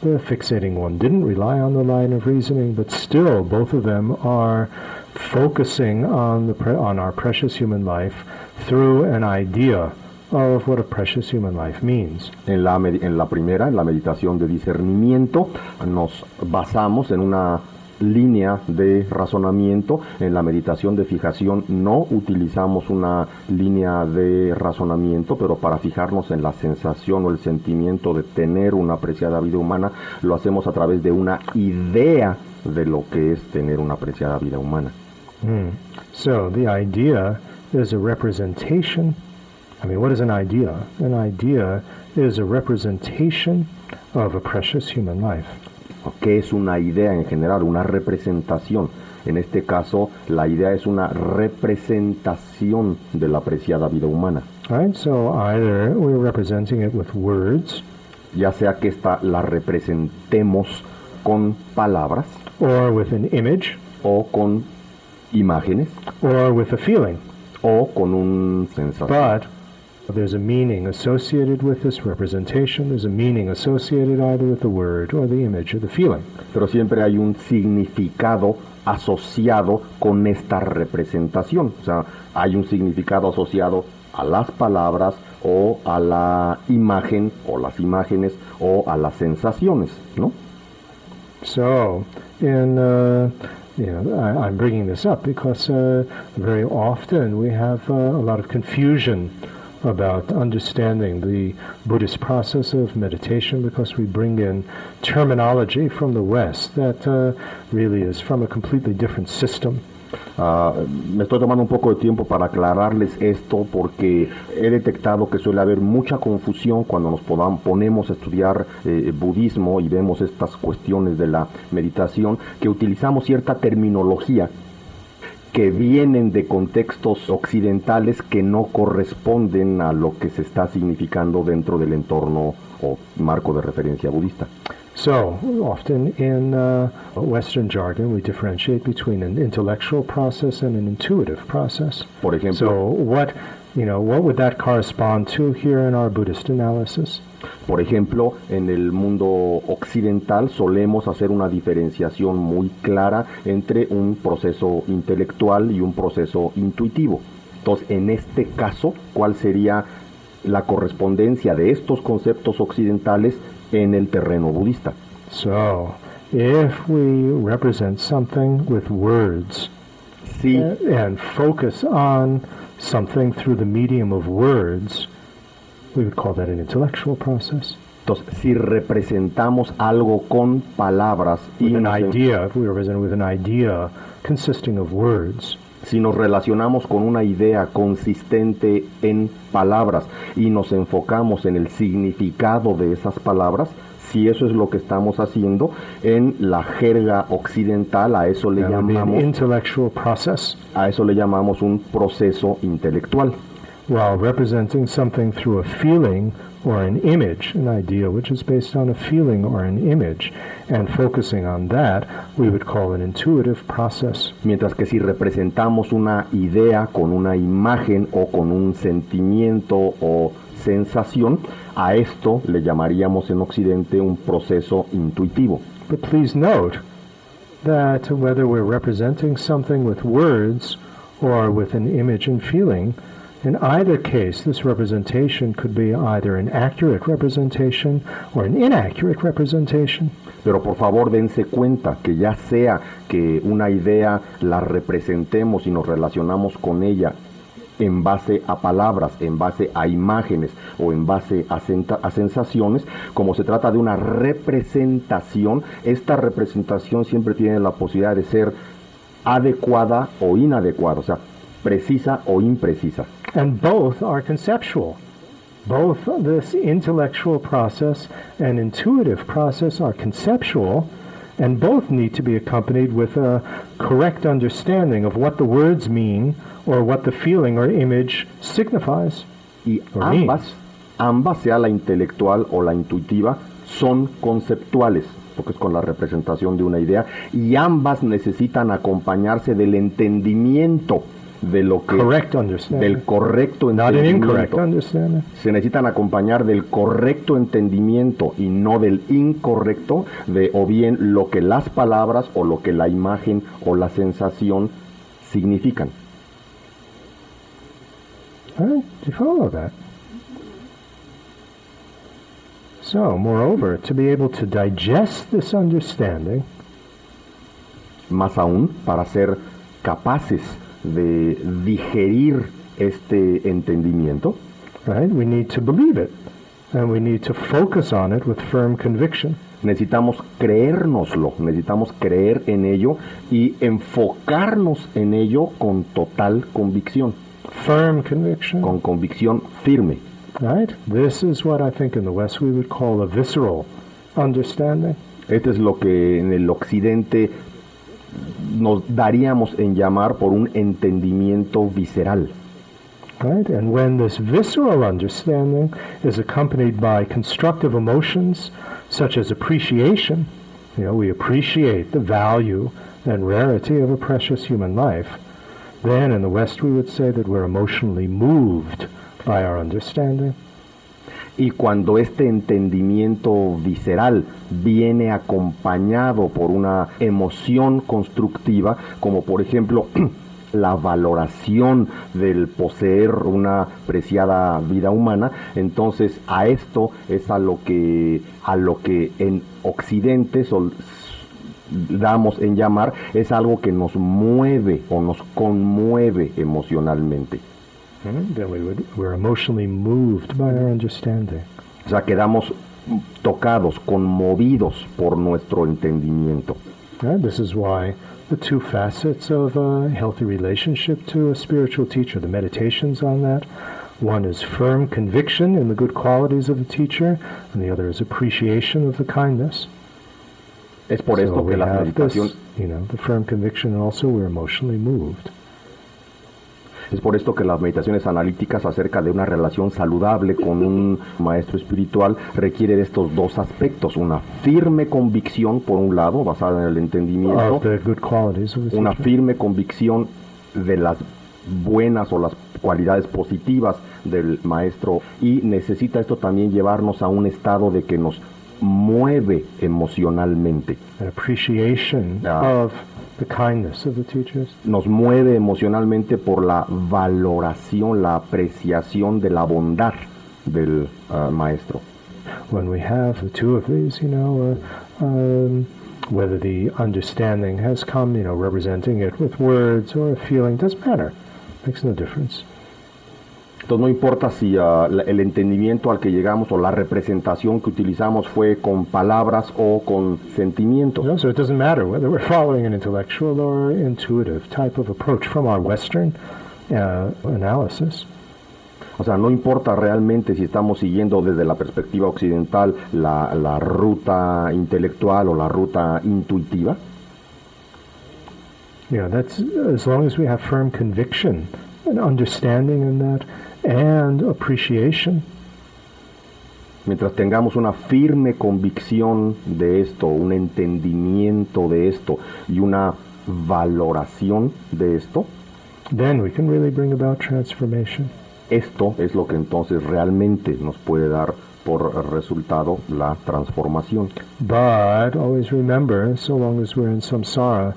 The fixating one didn't rely on the line of reasoning, but still, both of them are focusing on the pre- on our precious human life through an idea of what a precious human life means. En la, en la primera, en la meditación de discernimiento, nos basamos en una línea de razonamiento. En la meditación de fijación no utilizamos una línea de razonamiento, pero para fijarnos en la sensación o el sentimiento de tener una apreciada vida humana, lo hacemos a través de una idea de lo que es tener una apreciada vida humana. Mm. So the idea is a representation. I mean, what is an idea? An idea is a representation of a precious human life. ¿Qué es una idea en general? Una representación. En este caso, la idea es una representación de la apreciada vida humana. Right? So either we're representing it with words, Ya sea que esta la representemos con palabras or with an image, o con imágenes or with a feeling. o con un sensación. But there's a meaning associated with this representation. There's a meaning associated either with the word or the image or the feeling. Pero siempre hay un significado asociado con esta representación. O sea, hay un significado asociado a las palabras o a la imagen o las imágenes o a las sensaciones, ¿no? So, in uh, you know, I, I'm bringing this up because uh, very often we have uh, a lot of confusion about understanding the Buddhist process of meditation because we bring in terminology from the West that uh, really is from a completely different system. Ah, me estoy tomando un poco de tiempo para aclararles esto porque he detectado que suele haber mucha confusión cuando nos podam- ponemos a estudiar eh, budismo y vemos estas cuestiones de la meditación, que utilizamos cierta terminología que vienen de contextos occidentales que no corresponden a lo que se está significando dentro del entorno o marco de referencia budista. So, often in uh, Western jargon, we differentiate between an intellectual process and an intuitive process. Por ejemplo, So, what you know, what would that correspond to here in our Buddhist analysis? Por ejemplo, en el mundo occidental solemos hacer una diferenciación muy clara entre un proceso intelectual y un proceso intuitivo. Entonces, en este caso, ¿cuál sería la correspondencia de estos conceptos occidentales en el terreno budista? So, if we represent something with words Si, and focus on something through the medium of words, we would call that an intellectual process. entonces, si representamos algo con palabras y an idea, if we represent it with an idea consisting of words, si nos relacionamos con una idea consistente en palabras y nos enfocamos en el significado de esas palabras, si eso es lo que estamos haciendo en la jerga occidental, a eso le that llamamos intellectual process. a eso le llamamos un proceso intelectual. While representing something through a feeling or an image, an idea which is based on a feeling or an image, and focusing on that, we would call an intuitive process. Mientras que si representamos una idea con una imagen o con un sentimiento o sensación, a esto le llamaríamos en Occidente un proceso intuitivo. But please note that whether we're representing something with words or with an image and feeling, in either case, this representation could be either an accurate representation or an inaccurate representation. Pero por favor dense cuenta que ya sea que una idea la representemos y nos relacionamos con ella en base a palabras, en base a imágenes o en base a, a sensaciones, como se trata de una representación, esta representación siempre tiene la posibilidad de ser adecuada o inadecuada, o sea, precisa o imprecisa. And both are conceptual. Both this intellectual process and intuitive process are conceptual, and both need to be accompanied with a correct understanding of what the words mean or what the feeling or image signifies. Y ambas, ambas, sea la intelectual o la intuitiva, son conceptuales, porque es con la representación de una idea, y ambas necesitan acompañarse del entendimiento de lo que Correct understanding. del correcto Not an incorrect entendimiento. understanding. Se necesitan acompañar del correcto entendimiento y no del incorrecto de o bien lo que las palabras o lo que la imagen o la sensación significan. Right, do you follow that? So, moreover, to be able to digest this understanding, más aún para ser capaces de digerir este entendimiento, right? We need to believe it, and we need to focus on it with firm conviction. necesitamos creérnoslo, necesitamos creer en ello y enfocarnos en ello con total convicción, Firm conviction, con convicción firme. right? This is what I think in the West we would call a visceral understanding. Este es lo que en el occidente nos daríamos en llamar por un entendimiento visceral. Right? And when this visceral understanding is accompanied by constructive emotions such as appreciation, you know, we appreciate the value and rarity of a precious human life, then in the West we would say that we're emotionally moved by our understanding. Y cuando este entendimiento visceral viene acompañado por una emoción constructiva, como por ejemplo (clears throat) la valoración del poseer una preciada vida humana, entonces a esto es a lo que a lo que en Occidente damos en llamar es algo que nos mueve o nos conmueve emocionalmente. Hmm? We would, we're emotionally moved by our understanding. O sea, quedamos tocados, conmovidos por nuestro entendimiento. Right? This is why the two facets of a healthy relationship to a spiritual teacher, the meditations on that, one is firm conviction in the good qualities of the teacher, and the other is appreciation of the kindness. Es por esto que las meditaciones you know, the firm conviction, and also we're emotionally moved. es por esto que las meditaciones analíticas acerca de una relación saludable con un maestro espiritual requiere de estos dos aspectos, una firme convicción por un lado, basada en el entendimiento, una firme convicción de las buenas o las cualidades positivas del maestro y necesita esto también llevarnos a un estado de que nos mueve emocionalmente, An appreciation Yeah. of the kindness of the teachers. nos mueve emocionalmente por la valoración, la apreciación de la bondad del ah, maestro. when we have the two of these, you know, uh, um, whether the understanding has come, you know, representing it with words or a feeling, doesn't matter. Makes no difference. Entonces no importa si la- el entendimiento al que llegamos o la representación que utilizamos fue con palabras o con sentimientos. You know, so it doesn't matter whether we're following an intellectual or intuitive type of approach from our Western uh, analysis. O sea, no importa realmente si estamos siguiendo desde la perspectiva occidental la, la ruta intelectual o la ruta intuitiva. Know, that's as long as we have firm conviction and understanding in that and appreciation. Mientras tengamos una firme convicción de esto, un entendimiento de esto y una valoración de esto, Then we can really bring about transformation. esto es lo que entonces realmente nos puede dar por resultado la transformación. But always remember, so long as we're in samsara,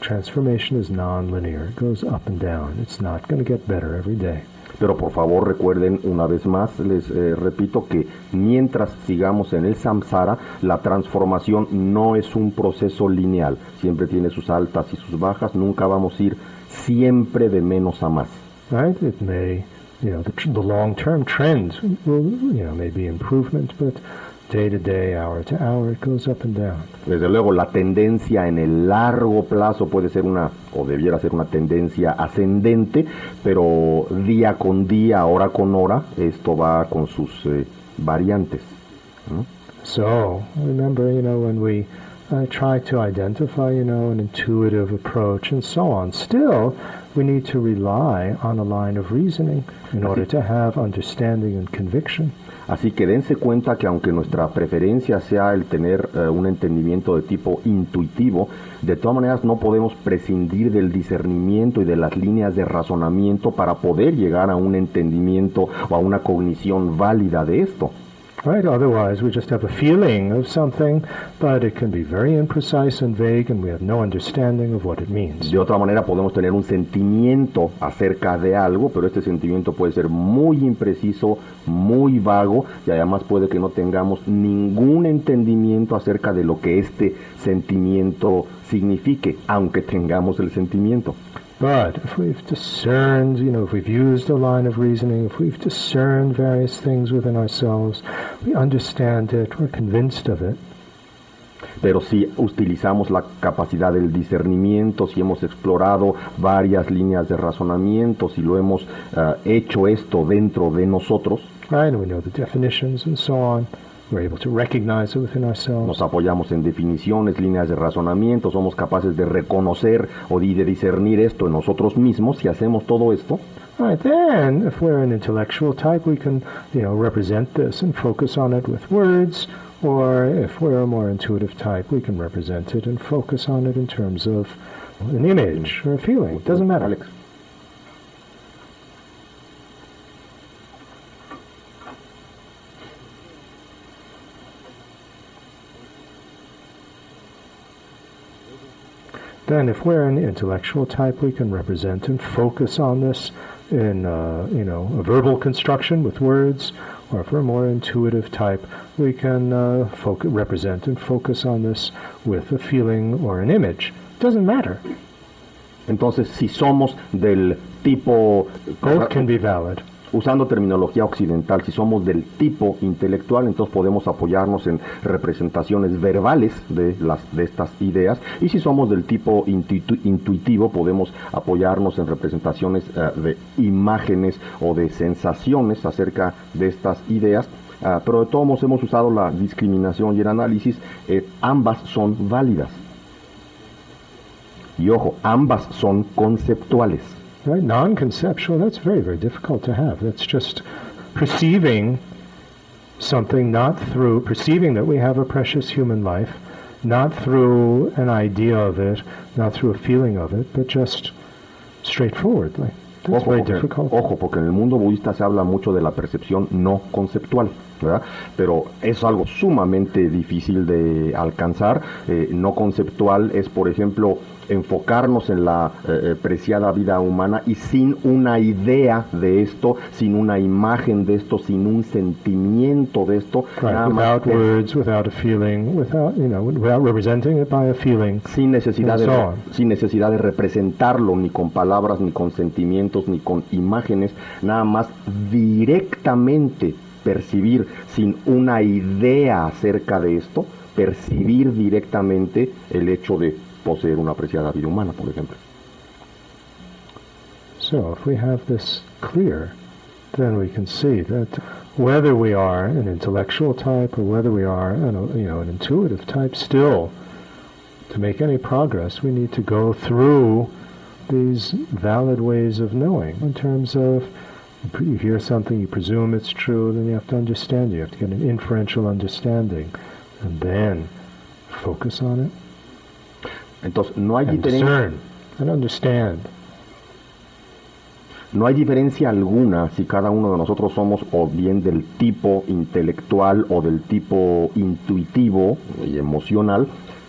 transformation is non-linear. It goes up and down. It's not going to get better every day. Pero por favor recuerden una vez más, les eh, repito que mientras sigamos en el samsara, la transformación no es un proceso lineal, siempre tiene sus altas y sus bajas, nunca vamos a ir siempre de menos a más. Right? It may, you know, the, the long-term trend will, you know, may be improvement, but day to day, hour to hour, it goes up and down. Desde luego la tendencia en el largo plazo puede ser una, o debiera ser una tendencia ascendente, pero día con día, hora con hora, esto va con sus eh, variantes. ¿no? So remember, you know, when we uh, try to identify, you know, an intuitive approach and so on, still we need to rely on a line of reasoning in order to have understanding and conviction. Así que dense cuenta que aunque nuestra preferencia sea el tener eh, un entendimiento de tipo intuitivo, de todas maneras no podemos prescindir del discernimiento y de las líneas de razonamiento para poder llegar a un entendimiento o a una cognición válida de esto. Right? Otherwise, we just have a feeling of something, but it can be very imprecise and vague, and we have no understanding of what it means. De otra manera podemos tener un sentimiento acerca de algo, pero este sentimiento puede ser muy impreciso, muy vago y además puede que no tengamos ningún entendimiento acerca de lo que este sentimiento signifique, aunque tengamos el sentimiento. But if we've discerned, you know, if we've used a line of reasoning, if we've discerned various things within ourselves, we understand it, we're convinced of it, Pero si utilizamos la capacidad del discernimiento, si hemos explorado varias líneas de razonamiento, si lo hemos eh, hecho esto dentro de nosotros, right? And we know the definitions and so on. We're able to recognize it within ourselves. nos apoyamos en definiciones, líneas de razonamiento, somos capaces de reconocer o de discernir esto en nosotros mismos, si hacemos todo esto, Right, then, if we're an intellectual type, we can, you know, represent this and focus on it with words, or if we're a more intuitive type, we can represent it and focus on it in terms of an image or a feeling. It doesn't matter. Alex. Then, if we're an intellectual type, we can represent and focus on this in, uh, you know, a verbal construction with words, or if we're a more intuitive type, we can uh, represent and focus on this with a feeling or an image. Doesn't matter. Entonces, si somos del tipo, Both can be valid. Usando terminología occidental, si somos del tipo intelectual, entonces podemos apoyarnos en representaciones verbales de, las, de estas ideas, y si somos del tipo intuitivo, podemos apoyarnos en representaciones eh, de imágenes o de sensaciones acerca de estas ideas. Ah, pero de todos modos hemos usado la discriminación y el análisis, eh, ambas son válidas. Y ojo, ambas son conceptuales. Right? Non-conceptual, that's very, very difficult to have. That's just perceiving something not through, perceiving that we have a precious human life, not through an idea of it, not through a feeling of it, but just straightforwardly. That's Ojo very porque, difficult. ojo, porque en el mundo budista se habla mucho de la percepción no conceptual, ¿verdad? Pero es algo sumamente difícil de alcanzar. Eh, no conceptual es, por ejemplo, enfocarnos en la eh, eh, preciada vida humana y sin una idea de esto, sin una imagen de esto, sin un sentimiento de esto, Right, nada más without words, without a feeling, without, you know, without representing it by a feeling. sin necesidad, de, so sin necesidad de representarlo ni con palabras, ni con sentimientos, ni con imágenes, nada más directamente percibir sin una idea acerca de esto, percibir directamente el hecho de poseer una apreciada vida humana, por ejemplo. So if we have this clear, then we can see that whether we are an intellectual type or whether we are an, you know, an intuitive type, still, to make any progress, we need to go through these valid ways of knowing in terms of you you hear something, you presume it's true, then you have to understand. You have to get an inferential understanding and then focus on it Entonces, no hay, and diferen- discern and understand. no hay diferencia alguna si cada uno de nosotros somos o bien del tipo intelectual o del tipo intuitivo y emocional.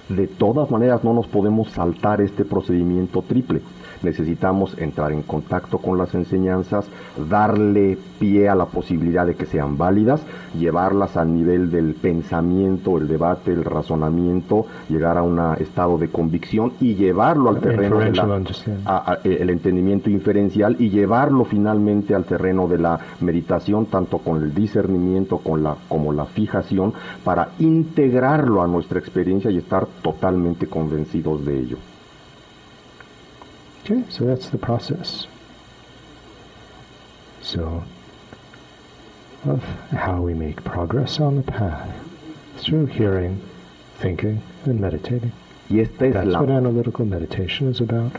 De todas maneras, no nos podemos saltar este procedimiento triple. Necesitamos entrar en contacto con las enseñanzas, darle pie a la posibilidad de que sean válidas, llevarlas al nivel del pensamiento, el debate, el razonamiento, llegar a un estado de convicción y llevarlo al terreno de Inferential la, understanding. a- a- el entendimiento inferencial y llevarlo finalmente al terreno de la meditación, tanto con el discernimiento con la, como la fijación, para integrarlo a nuestra experiencia y estar totalmente convencidos de ello. Okay, so that's the process. So, of how we make progress on the path through hearing, thinking, and meditating. Y esta es That's la, what analytical meditation is about.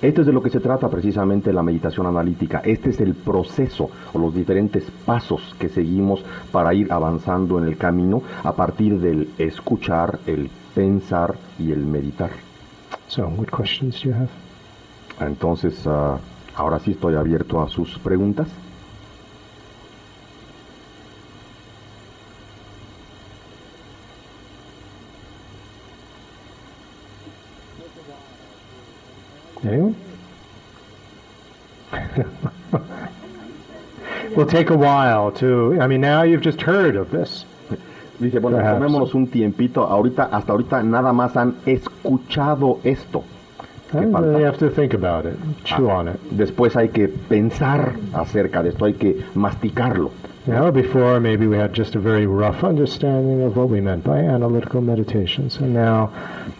Esto es de lo que se trata precisamente la meditación analítica. Este es el proceso o los diferentes pasos que seguimos para ir avanzando en el camino a partir del escuchar, el pensar y el meditar. So, what questions do you have? Entonces, ah, ahora sí estoy abierto a sus preguntas. Anyone? (laughs) will take a while to. I mean, now you've just heard of this. Dice, bueno, tomémonos un tiempito. Ahorita, hasta ahorita nada más han escuchado esto. They have to think about it, chew on it. Después hay que pensar acerca de esto, hay que masticarlo. Now, before maybe we had just a very rough understanding of what we meant by analytical meditations, and now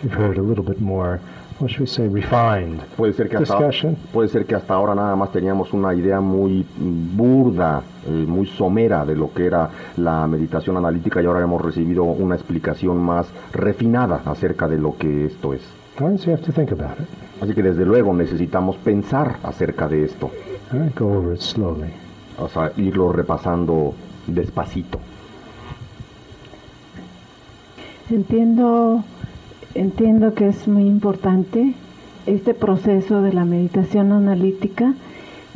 you've heard a little bit more, what should we say, refined Puede ser que hasta, discussion. puede ser que hasta ahora nada más teníamos una idea muy burda, eh, muy somera de lo que era la meditación analítica y ahora hemos recibido una explicación más refinada acerca de lo que esto es. All right, so you have to think about it. Así que desde luego necesitamos pensar acerca de esto, All right, go over it slowly. o sea, irlo repasando despacito. Entiendo, entiendo que es muy importante este proceso de la meditación analítica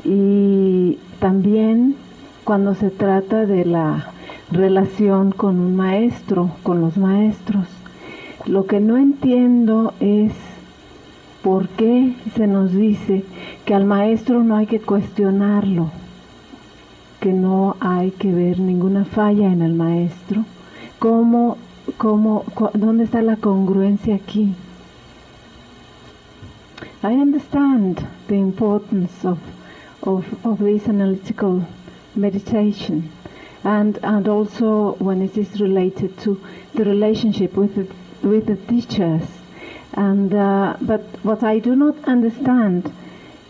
y también cuando se trata de la relación con un maestro, con los maestros. Lo que no entiendo es por qué se nos dice que al maestro no hay que cuestionarlo, que no hay que ver ninguna falla en el maestro. ¿Cómo, cómo, ¿Dónde está la congruencia aquí? I understand the importance of, of, of this analytical meditation and, and also when it is related to the relationship with the, with the teachers. And, uh, but what I do not understand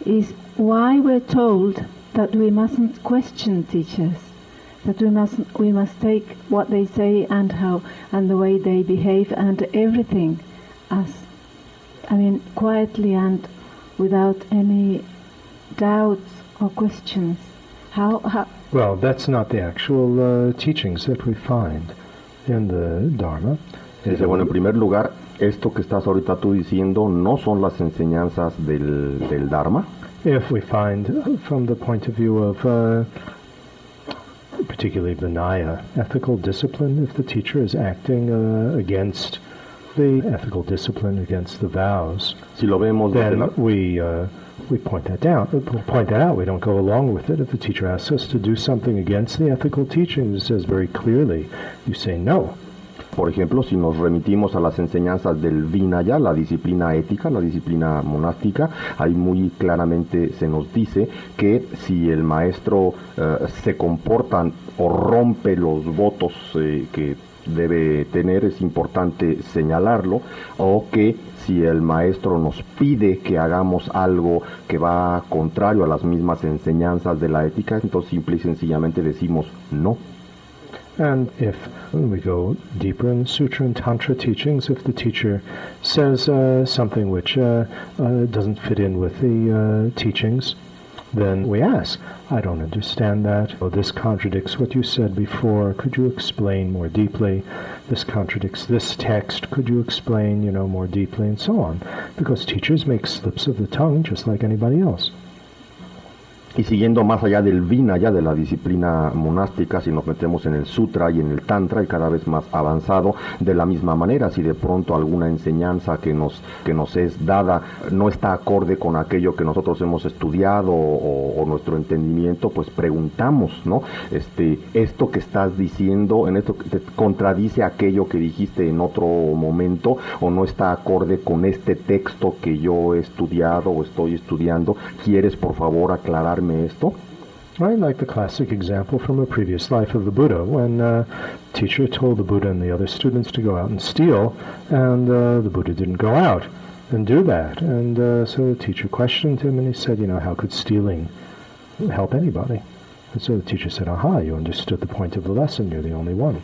is why we're told that we mustn't question teachers, that we must we must take what they say and how and the way they behave and everything as I mean quietly and without any doubts or questions. How how Well, that's not the actual uh, teachings that we find in the Dharma. Dice, bueno, en primer lugar, esto que estás ahorita tú diciendo no son las enseñanzas del, del Dharma. If we find, from the point of view of uh, particularly Vinaya, ethical discipline, if the teacher is acting uh, against the ethical discipline, against the vows, Si lo vemos desde la- then we uh, we point that down. uh, Point that out. We don't go along with it. If the teacher asks us to do something against the ethical teachings, it says very clearly, you say no. Por ejemplo, si nos remitimos a las enseñanzas del Vinaya, la disciplina ética, la disciplina monástica, ahí muy claramente se nos dice que si el maestro eh, se comporta o rompe los votos eh, que debe tener, es importante señalarlo, o que si el maestro nos pide que hagamos algo que va contrario a las mismas enseñanzas de la ética, entonces simple y sencillamente decimos no. And if we go deeper in Sutra and Tantra teachings, if the teacher says uh, something which uh, uh, doesn't fit in with the uh, teachings, then we ask, I don't understand that. Oh, this contradicts what you said before. Could you explain more deeply? This contradicts this text. Could you explain, you know, more deeply, and so on? Because teachers make slips of the tongue just like anybody else. Y siguiendo más allá del Vinaya, de la disciplina monástica, si nos metemos en el Sutra y en el Tantra y cada vez más avanzado, de la misma manera, si de pronto alguna enseñanza que nos, que nos es dada no está acorde con aquello que nosotros hemos estudiado o, nuestro entendimiento, pues preguntamos, ¿no? Este, esto que estás diciendo, en esto te contradice aquello que dijiste en otro momento o no está acorde con este texto que yo he estudiado o estoy estudiando, ¿quieres por favor aclararme esto? Right, like the classic example from a previous life of the Buddha, when uh, teacher told the Buddha and the other students to go out and steal, and uh, the Buddha didn't go out and do that. And uh, so the teacher questioned him, and he said, you know, how could stealing help anybody? And so the teacher said, aha, you understood the point of the lesson, you're the only one.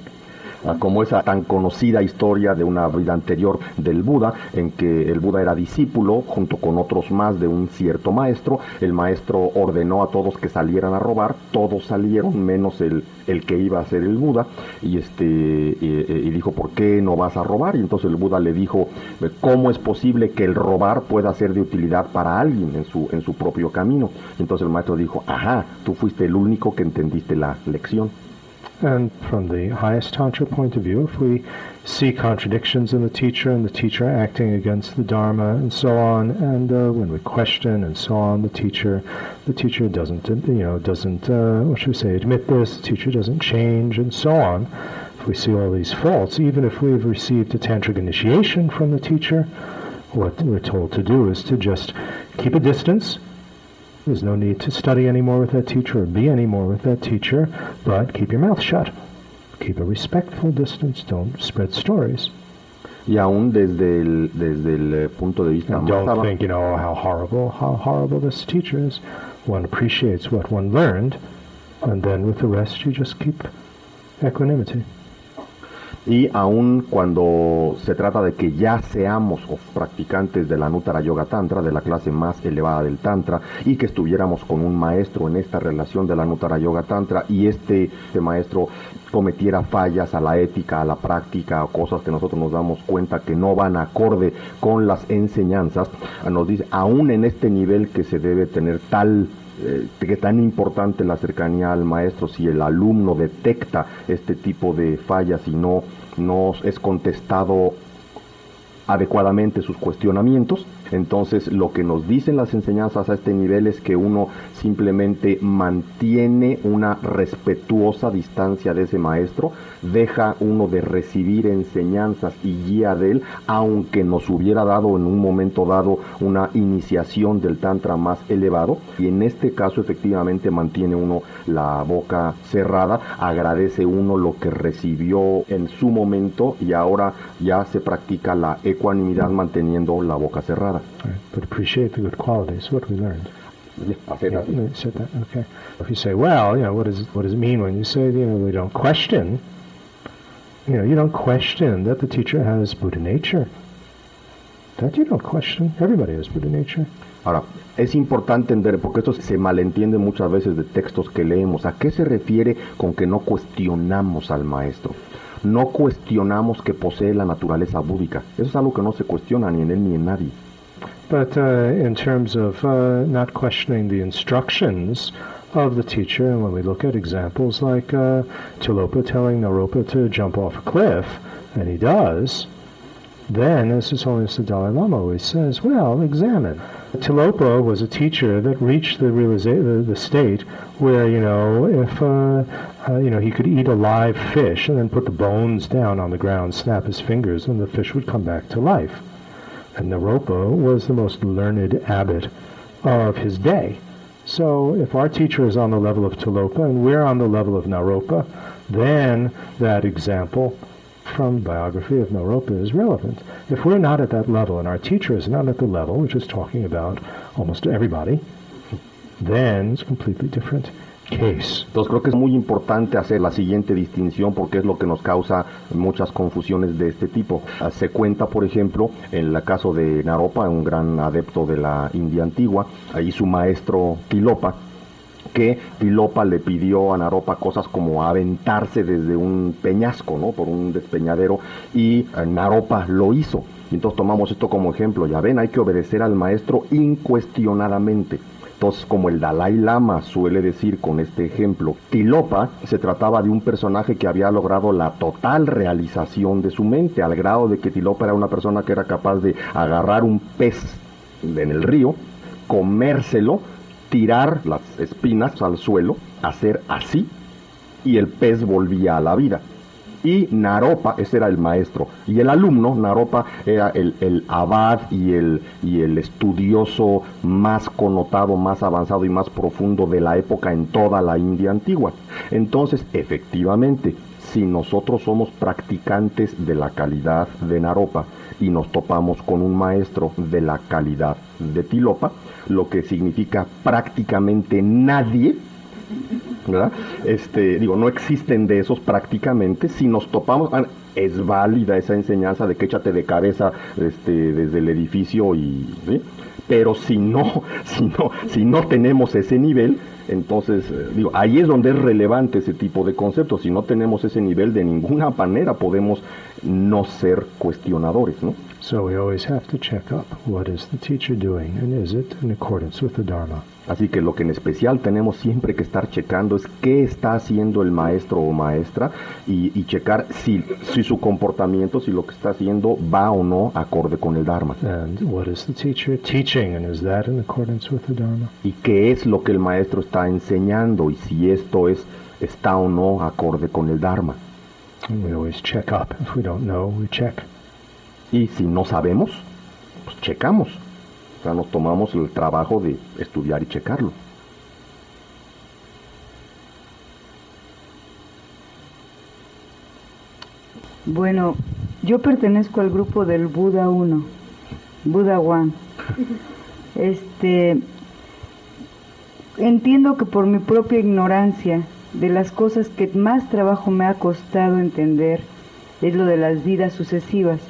Como esa tan conocida historia de una vida anterior del Buda, en que el Buda era discípulo junto con otros más de un cierto maestro, el maestro ordenó a todos que salieran a robar, todos salieron menos el, el que iba a ser el Buda, y este y dijo, ¿por qué no vas a robar? Y entonces el Buda le dijo, ¿cómo es posible que el robar pueda ser de utilidad para alguien en su, en su propio camino? Y entonces el maestro dijo, ajá, tú fuiste el único que entendiste la lección. And from the highest Tantra point of view, if we see contradictions in the teacher and the teacher acting against the Dharma and so on, and uh, when we question and so on the teacher, the teacher doesn't, you know, doesn't, uh, what should we say, admit this, the teacher doesn't change and so on. If we see all these faults, even if we've received a tantric initiation from the teacher, what we're told to do is to just keep a distance. There's no need to study anymore with that teacher or be anymore with that teacher, but keep your mouth shut. Keep a respectful distance. Don't spread stories. Y aún desde el, desde el eh, punto de vista más don't think, you know, how horrible, how horrible this teacher is. One appreciates what one learned, and then with the rest, you just keep equanimity. Y aún cuando se trata de que ya seamos practicantes de la Nuttara Yoga Tantra, de la clase más elevada del Tantra, y que estuviéramos con un maestro en esta relación de la Nuttara Yoga Tantra, y este, este maestro cometiera fallas a la ética, a la práctica, o cosas que nosotros nos damos cuenta que no van acorde con las enseñanzas, nos dice, aún en este nivel que se debe tener tal eh, que tan importante la cercanía al maestro si el alumno detecta este tipo de fallas y no, no es contestado adecuadamente sus cuestionamientos. Entonces lo que nos dicen las enseñanzas a este nivel es que uno simplemente mantiene una respetuosa distancia de ese maestro, deja uno de recibir enseñanzas y guía de él, aunque nos hubiera dado en un momento dado una iniciación del tantra más elevado. Y en este caso efectivamente mantiene uno la boca cerrada, agradece uno lo que recibió en su momento y ahora ya se practica la ecuanimidad manteniendo la boca cerrada. Right? But appreciate the good qualities, what we learned. Yeah, así. you said that. Okay. If you say, well, you know, what does what does it mean when you say, you know, we don't question? You know, you don't question that the teacher has Buddha nature. That you don't question. Everybody has Buddha nature. Ahora, es importante entender, porque esto se malentiende muchas veces de textos que leemos, ¿a qué se refiere con que no cuestionamos al maestro? No cuestionamos que posee la naturaleza búdica. Eso es algo que no se cuestiona ni en él ni en nadie. But uh, in terms of uh, not questioning the instructions of the teacher, and when we look at examples like uh, Tilopa telling Naropa to jump off a cliff, and he does, then, as His Holiness the Dalai Lama always says, well, examine. Tilopa was a teacher that reached the, the, the state where, you know, if, uh, uh, you know, he could eat a live fish and then put the bones down on the ground, snap his fingers, and the fish would come back to life. Naropa was the most learned abbot of his day. So if our teacher is on the level of Tilopa and we're on the level of Naropa, then that example from biography of Naropa is relevant. If we're not at that level and our teacher is not at the level, which is talking about almost everybody, then it's completely different. Entonces creo que es muy importante hacer la siguiente distinción porque es lo que nos causa muchas confusiones de este tipo. Ah, Se cuenta, por ejemplo, en el caso de Naropa, un gran adepto de la India antigua, ahí su maestro Tilopa, que Tilopa le pidió a Naropa cosas como aventarse desde un peñasco, ¿no? Por un despeñadero y eh, Naropa lo hizo. Entonces tomamos esto como ejemplo. Ya ven, hay que obedecer al maestro incuestionadamente. Entonces, como el Dalai Lama suele decir con este ejemplo, Tilopa se trataba de un personaje que había logrado la total realización de su mente, al grado de que Tilopa era una persona que era capaz de agarrar un pez en el río, comérselo, tirar las espinas al suelo, hacer así, y el pez volvía a la vida. Y Naropa, ese era el maestro, y el alumno, Naropa, era el, el abad y el, y el estudioso más connotado, más avanzado y más profundo de la época en toda la India antigua. Entonces, efectivamente, si nosotros somos practicantes de la calidad de Naropa y nos topamos con un maestro de la calidad de Tilopa, lo que significa prácticamente nadie, Este, digo, no existen de esos prácticamente. Si nos topamos, ah, es válida esa enseñanza de que échate de cabeza este, desde el edificio y, pero si no, (laughs) si no, si no tenemos ese nivel, entonces, eh, digo, ahí es donde es relevante ese tipo de conceptos. Si no tenemos ese nivel, de ninguna manera podemos no ser cuestionadores, ¿no? So we always have to check up what is the teacher doing and is it in accordance with the Dharma. Así que lo que en especial tenemos siempre que estar checando es qué está haciendo el maestro o maestra y, y checar si, si su comportamiento, si lo que está haciendo va o no acorde con el Dharma. And what is the teacher teaching and is that in accordance with the Dharma? Y qué es lo que el maestro está enseñando y si esto es está o no acorde con el Dharma. And we always check up. If we don't know, we check. Y si no sabemos, pues checamos. O sea, nos tomamos el trabajo de estudiar y checarlo. Bueno, yo pertenezco al grupo del Buda 1, Buda One. Este, entiendo que por mi propia ignorancia de las cosas que más trabajo me ha costado entender es lo de las vidas sucesivas.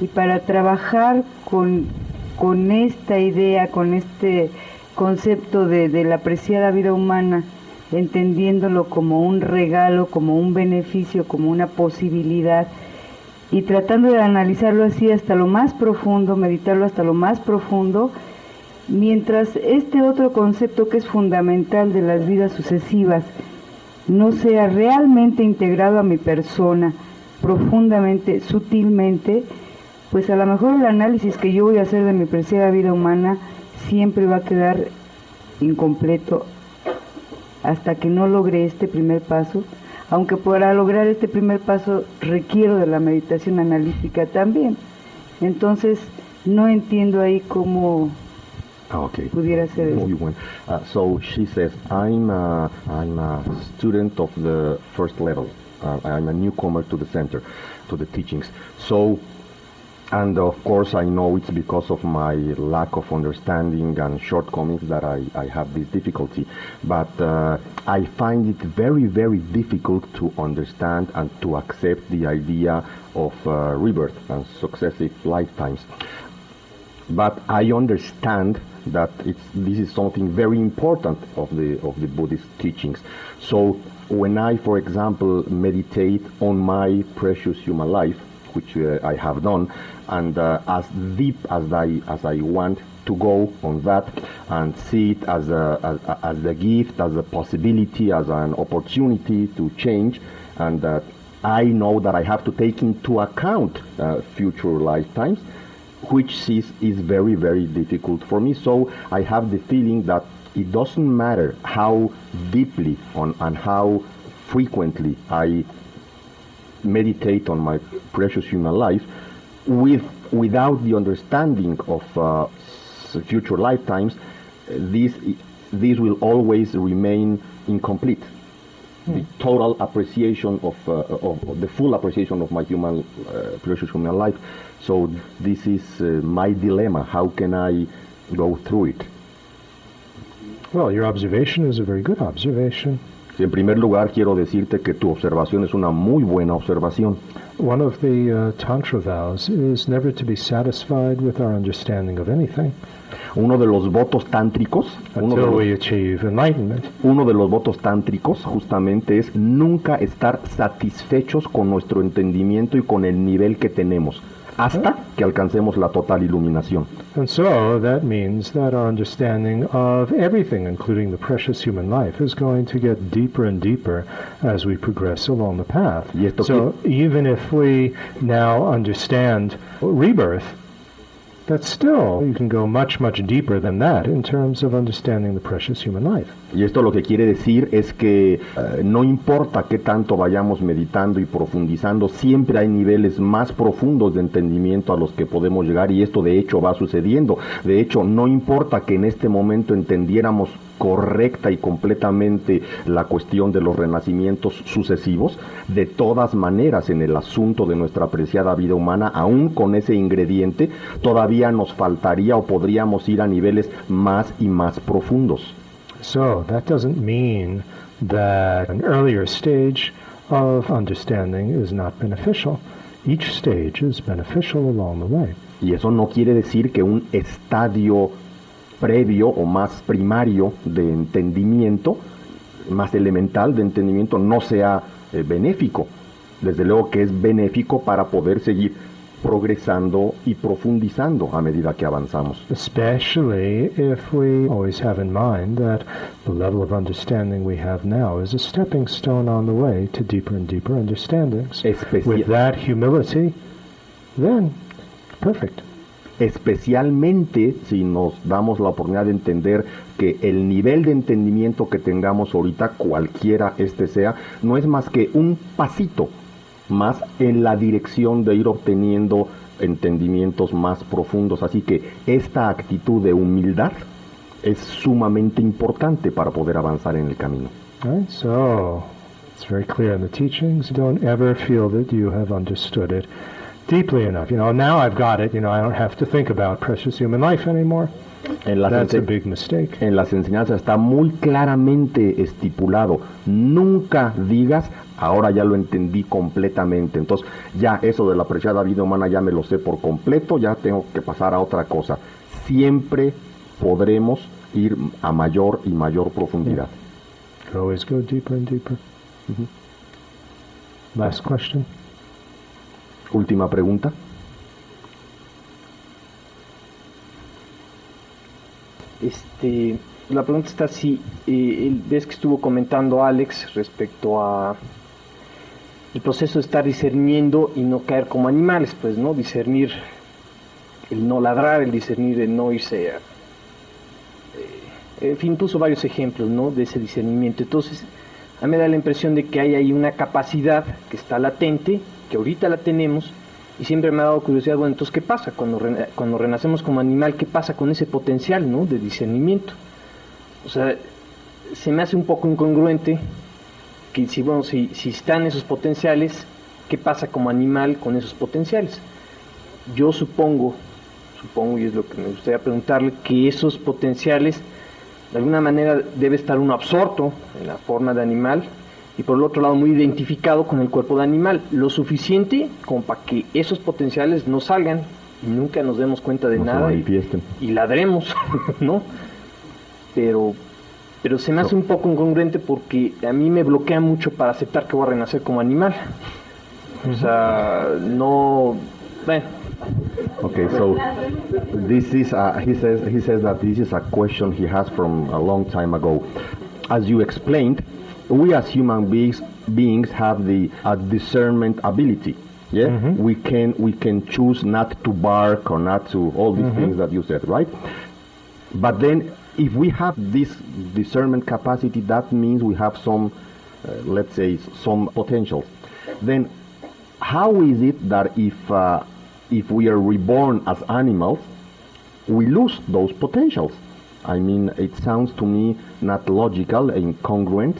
Y para trabajar con, con esta idea, con este concepto de, de la preciada vida humana, entendiéndolo como un regalo, como un beneficio, como una posibilidad, y tratando de analizarlo así hasta lo más profundo, meditarlo hasta lo más profundo, mientras este otro concepto que es fundamental de las vidas sucesivas no sea realmente integrado a mi persona, profundamente, sutilmente, pues a lo mejor el análisis que yo voy a hacer de mi preciada vida humana siempre va a quedar incompleto hasta que no logre este primer paso, aunque para lograr este primer paso requiero de la meditación analítica también. Entonces, no entiendo ahí cómo Ah, okay. pudiera ser eso. Muy bueno. Uh, so she says, I'm a, I'm a student of the first level. Uh, I'm a newcomer to the center, to the teachings. So, and of course, I know it's because of my lack of understanding and shortcomings that I, I have this difficulty. But uh, I find it very, very difficult to understand and to accept the idea of uh, rebirth and successive lifetimes but I understand that this is something very important of the of the Buddhist teachings. So when I, for example, meditate on my precious human life, which uh, I have done, and uh, as deep as I as I want to go on that, and see it as a as, as a gift, as a possibility, as an opportunity to change, and that I know that I have to take into account uh, future lifetimes which is, is very, very difficult for me. So I have the feeling that it doesn't matter how deeply on, and how frequently I meditate on my precious human life, with, without the understanding of uh, future lifetimes, this, this will always remain incomplete. The total appreciation of, uh, of, of the full appreciation of my human, uh, precious human life. So this is uh, my dilemma. How can I go through it? Well, your observation is a very good observation. En primer lugar, quiero decirte que tu observación es una muy buena observación. One of the uh, Tantra vows is never to be satisfied with our understanding of anything Uno de los votos tántricos, uno de los, we achieve enlightenment. uno de los votos tántricos justamente es nunca estar satisfechos con nuestro entendimiento y con el nivel que tenemos, hasta que alcancemos la total iluminación. And so that means that our understanding of everything, including the precious human life, is going to get deeper and deeper as we progress along the path. So even if we now understand rebirth, that's still, you can go much, much deeper than that in terms of understanding the precious human life. Y esto lo que quiere decir es que eh, no importa qué tanto vayamos meditando y profundizando, siempre hay niveles más profundos de entendimiento a los que podemos llegar y esto de hecho va sucediendo. De hecho, no importa que en este momento entendiéramos correcta y completamente la cuestión de los renacimientos sucesivos, de todas maneras en el asunto de nuestra apreciada vida humana, aún con ese ingrediente, todavía nos faltaría o podríamos ir a niveles más y más profundos. So that doesn't mean that an earlier stage of understanding is not beneficial. Each stage is beneficial along the way. Y eso no quiere decir que un estadio previo o más primario de entendimiento, más elemental de entendimiento, no sea eh, benéfico. Desde luego que es benéfico para poder seguir progresando y profundizando a medida que avanzamos. Especially if we always have in mind that the level of understanding we have now is a stepping stone on the way to deeper and deeper understandings. With that humility, then perfect. especialmente si nos damos la oportunidad de entender que el nivel de entendimiento que tengamos ahorita, cualquiera este sea, no es más que un pasito más en la dirección de ir obteniendo entendimientos más profundos. Así que esta actitud de humildad es sumamente importante para poder avanzar en el camino. Right? So, it's very clear in the teachings. Don't ever feel that you have understood it deeply enough. You know, now I've got it. You know, I don't have to think about precious human life anymore. En las, That's a big mistake. en las enseñanzas está muy claramente estipulado. Nunca digas, ahora ya lo entendí completamente. Entonces, ya eso de la preciada vida humana ya me lo sé por completo, ya tengo que pasar a otra cosa. Siempre podremos ir a mayor y mayor profundidad. Always go deeper and deeper. Last question. Última pregunta. Este, la pregunta está si eh, el- ves que estuvo comentando Alex respecto a el proceso de estar discerniendo y no caer como animales, pues, ¿no? Discernir el no ladrar, el discernir el no irse a... eh, en fin, puso varios ejemplos, ¿no? De ese discernimiento. Entonces, a mí me da la impresión de que hay ahí una capacidad que está latente, que ahorita la tenemos, y siempre me ha dado curiosidad, bueno, entonces, ¿qué pasa cuando, cuando renacemos como animal? ¿Qué pasa con ese potencial, ¿no? De discernimiento. O sea, se me hace un poco incongruente que si, bueno, si, si están esos potenciales, ¿qué pasa como animal con esos potenciales? Yo supongo, supongo, y es lo que me gustaría preguntarle, que esos potenciales, de alguna manera, debe estar uno absorto en la forma de animal y por el otro lado muy identificado con el cuerpo de animal, lo suficiente como para que esos potenciales no salgan y nunca nos demos cuenta de No nada y ladremos, (laughs) ¿no? Pero, pero se me hace un poco incongruente porque a mí me bloquea mucho para aceptar que voy a renacer como animal. O sea, no, bueno, Okay, so this is uh, he says he says that this is a question he has from a long time ago. As you explained, we as human beings beings have the uh, discernment ability. Yeah, we can we can choose not to bark or not to all these things that you said, right? But then, if we have this discernment capacity, that means we have some, uh, let's say, some potentials. Then, how is it that if uh, if we are reborn as animals, we lose those potentials? I mean, it sounds to me not logical and congruent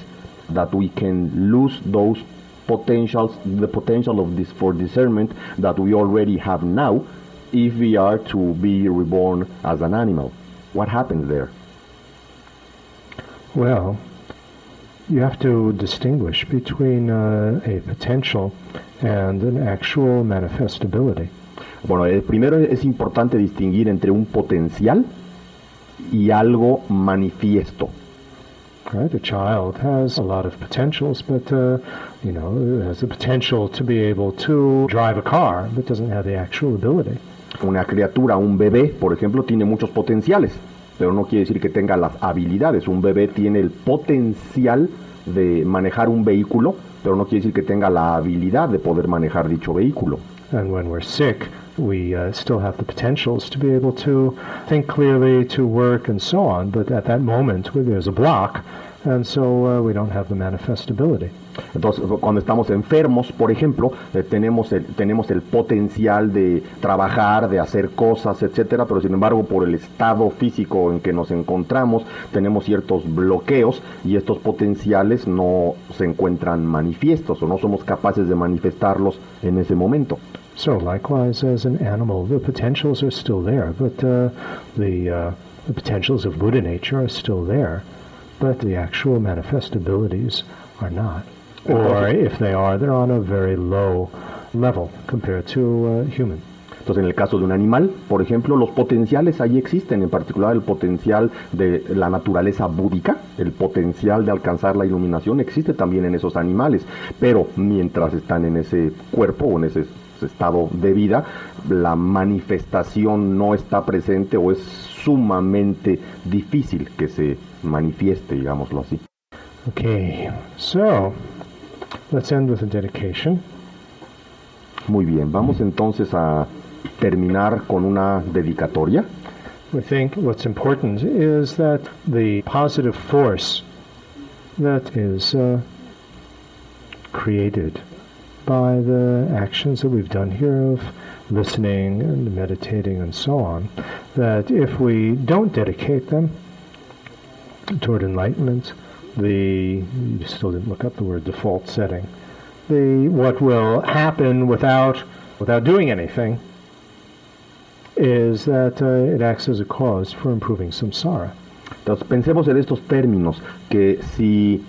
that we can lose those potentials, the potential of this for discernment that we already have now, if we are to be reborn as an animal. What happens there? Well, you have to distinguish between uh, a potential and an actual manifestability. Bueno, el primero es importante distinguir entre un potencial y algo manifiesto. Right? A child has a lot of potentials, but uh, you know has the potential to be able to drive a car, but doesn't have the actual ability. Una criatura, un bebé, por ejemplo, tiene muchos potenciales, pero no quiere decir que tenga las habilidades. Un bebé tiene el potencial de manejar un vehículo, pero no quiere decir que tenga la habilidad de poder manejar dicho vehículo. And when we're sick, we uh, still have the potentials to be able to think clearly, to work, and so on. But at that moment, there's a block, and so uh, we don't have the manifestability. Entonces, cuando estamos enfermos, por ejemplo, eh, tenemos, el, tenemos el potencial de trabajar, de hacer cosas, etcétera, pero sin embargo, por el estado físico en que nos encontramos, tenemos ciertos bloqueos y estos potenciales no se encuentran manifiestos o no somos capaces de manifestarlos en ese momento. So likewise, as an animal, the potentials are still there, but uh, the, uh, the potentials of Buddha nature are still there, but the actual manifestabilities are not. Or if they are, they're on a very low level compared to uh, human. Entonces, en el caso de un animal, por ejemplo, los potenciales ahí existen, en particular el potencial de la naturaleza búdica, el potencial de alcanzar la iluminación existe también en esos animales, pero mientras están en ese cuerpo o en ese estado de vida, la manifestación no está presente o es sumamente difícil que se manifieste, digámoslo así. Okay, so let's end with a dedication. Muy bien, vamos entonces a terminar con una dedicatoria. We think what's important is that the positive force that is uh, created by the actions that we've done here of listening and meditating and so on, that if we don't dedicate them toward enlightenment, the still didn't look up the word default setting. The what will happen without without doing anything is that uh, it acts as a cause for improving samsara. Entonces pensemos en estos términos, que si,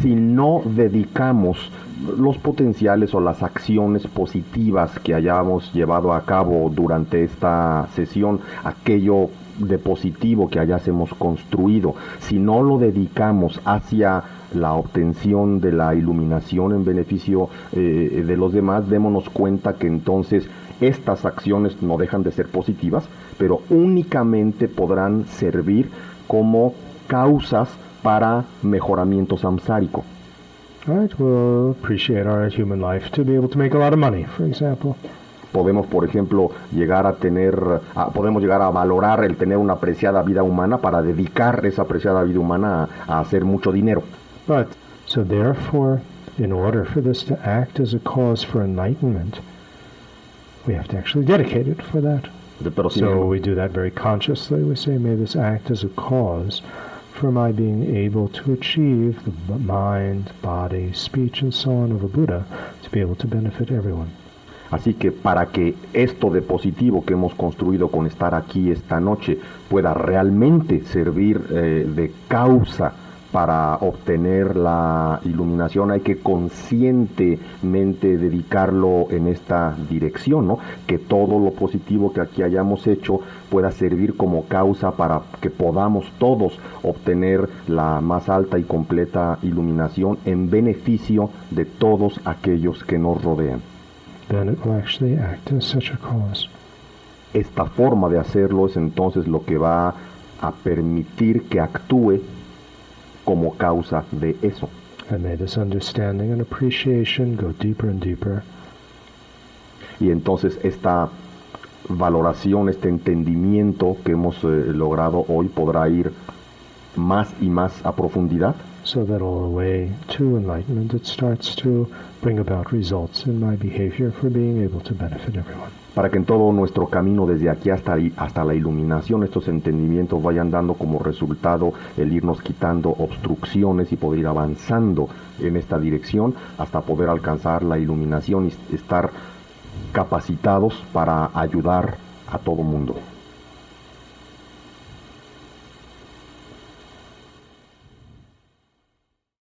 si no dedicamos los potenciales o las acciones positivas que hayamos llevado a cabo durante esta sesión, aquello de positivo que hayásemos construido, si no lo dedicamos hacia la obtención de la iluminación en beneficio eh, de los demás, démonos cuenta que entonces estas acciones no dejan de ser positivas, pero únicamente podrán servir como causas para mejoramiento samsárico. Right? We'll appreciate our human life to be able to make a lot of money, for example. Podemos, por ejemplo, llegar a tener, a- podemos llegar a valorar el tener una apreciada vida humana para dedicar esa apreciada vida humana a, a hacer mucho dinero. But so therefore, in order for this to act as a cause for enlightenment, we have to actually dedicate it for that. Pero So embargo- we do that very consciously. We say, may this act as a cause for my being able to achieve the mind, body, speech, and so on of a Buddha to be able to benefit everyone. Así que para que esto de positivo que hemos construido con estar aquí esta noche pueda realmente servir eh, de causa para obtener la iluminación, hay que conscientemente dedicarlo en esta dirección, ¿no? Que todo lo positivo que aquí hayamos hecho pueda servir como causa para que podamos todos obtener la más alta y completa iluminación en beneficio de todos aquellos que nos rodean. Esta forma de hacerlo es entonces lo que va a permitir que actúe como causa de eso. And may this understanding and appreciation go deeper and deeper. Y entonces esta valoración, este entendimiento que hemos eh, logrado hoy podrá ir más y más a profundidad so that all the way to enlightenment it starts to bring about results in my behavior for being able to benefit everyone. para que en todo nuestro camino desde aquí hasta, hasta la iluminación estos entendimientos vayan dando como resultado el irnos quitando obstrucciones y poder ir avanzando en esta dirección hasta poder alcanzar la iluminación y estar capacitados para ayudar a todo mundo.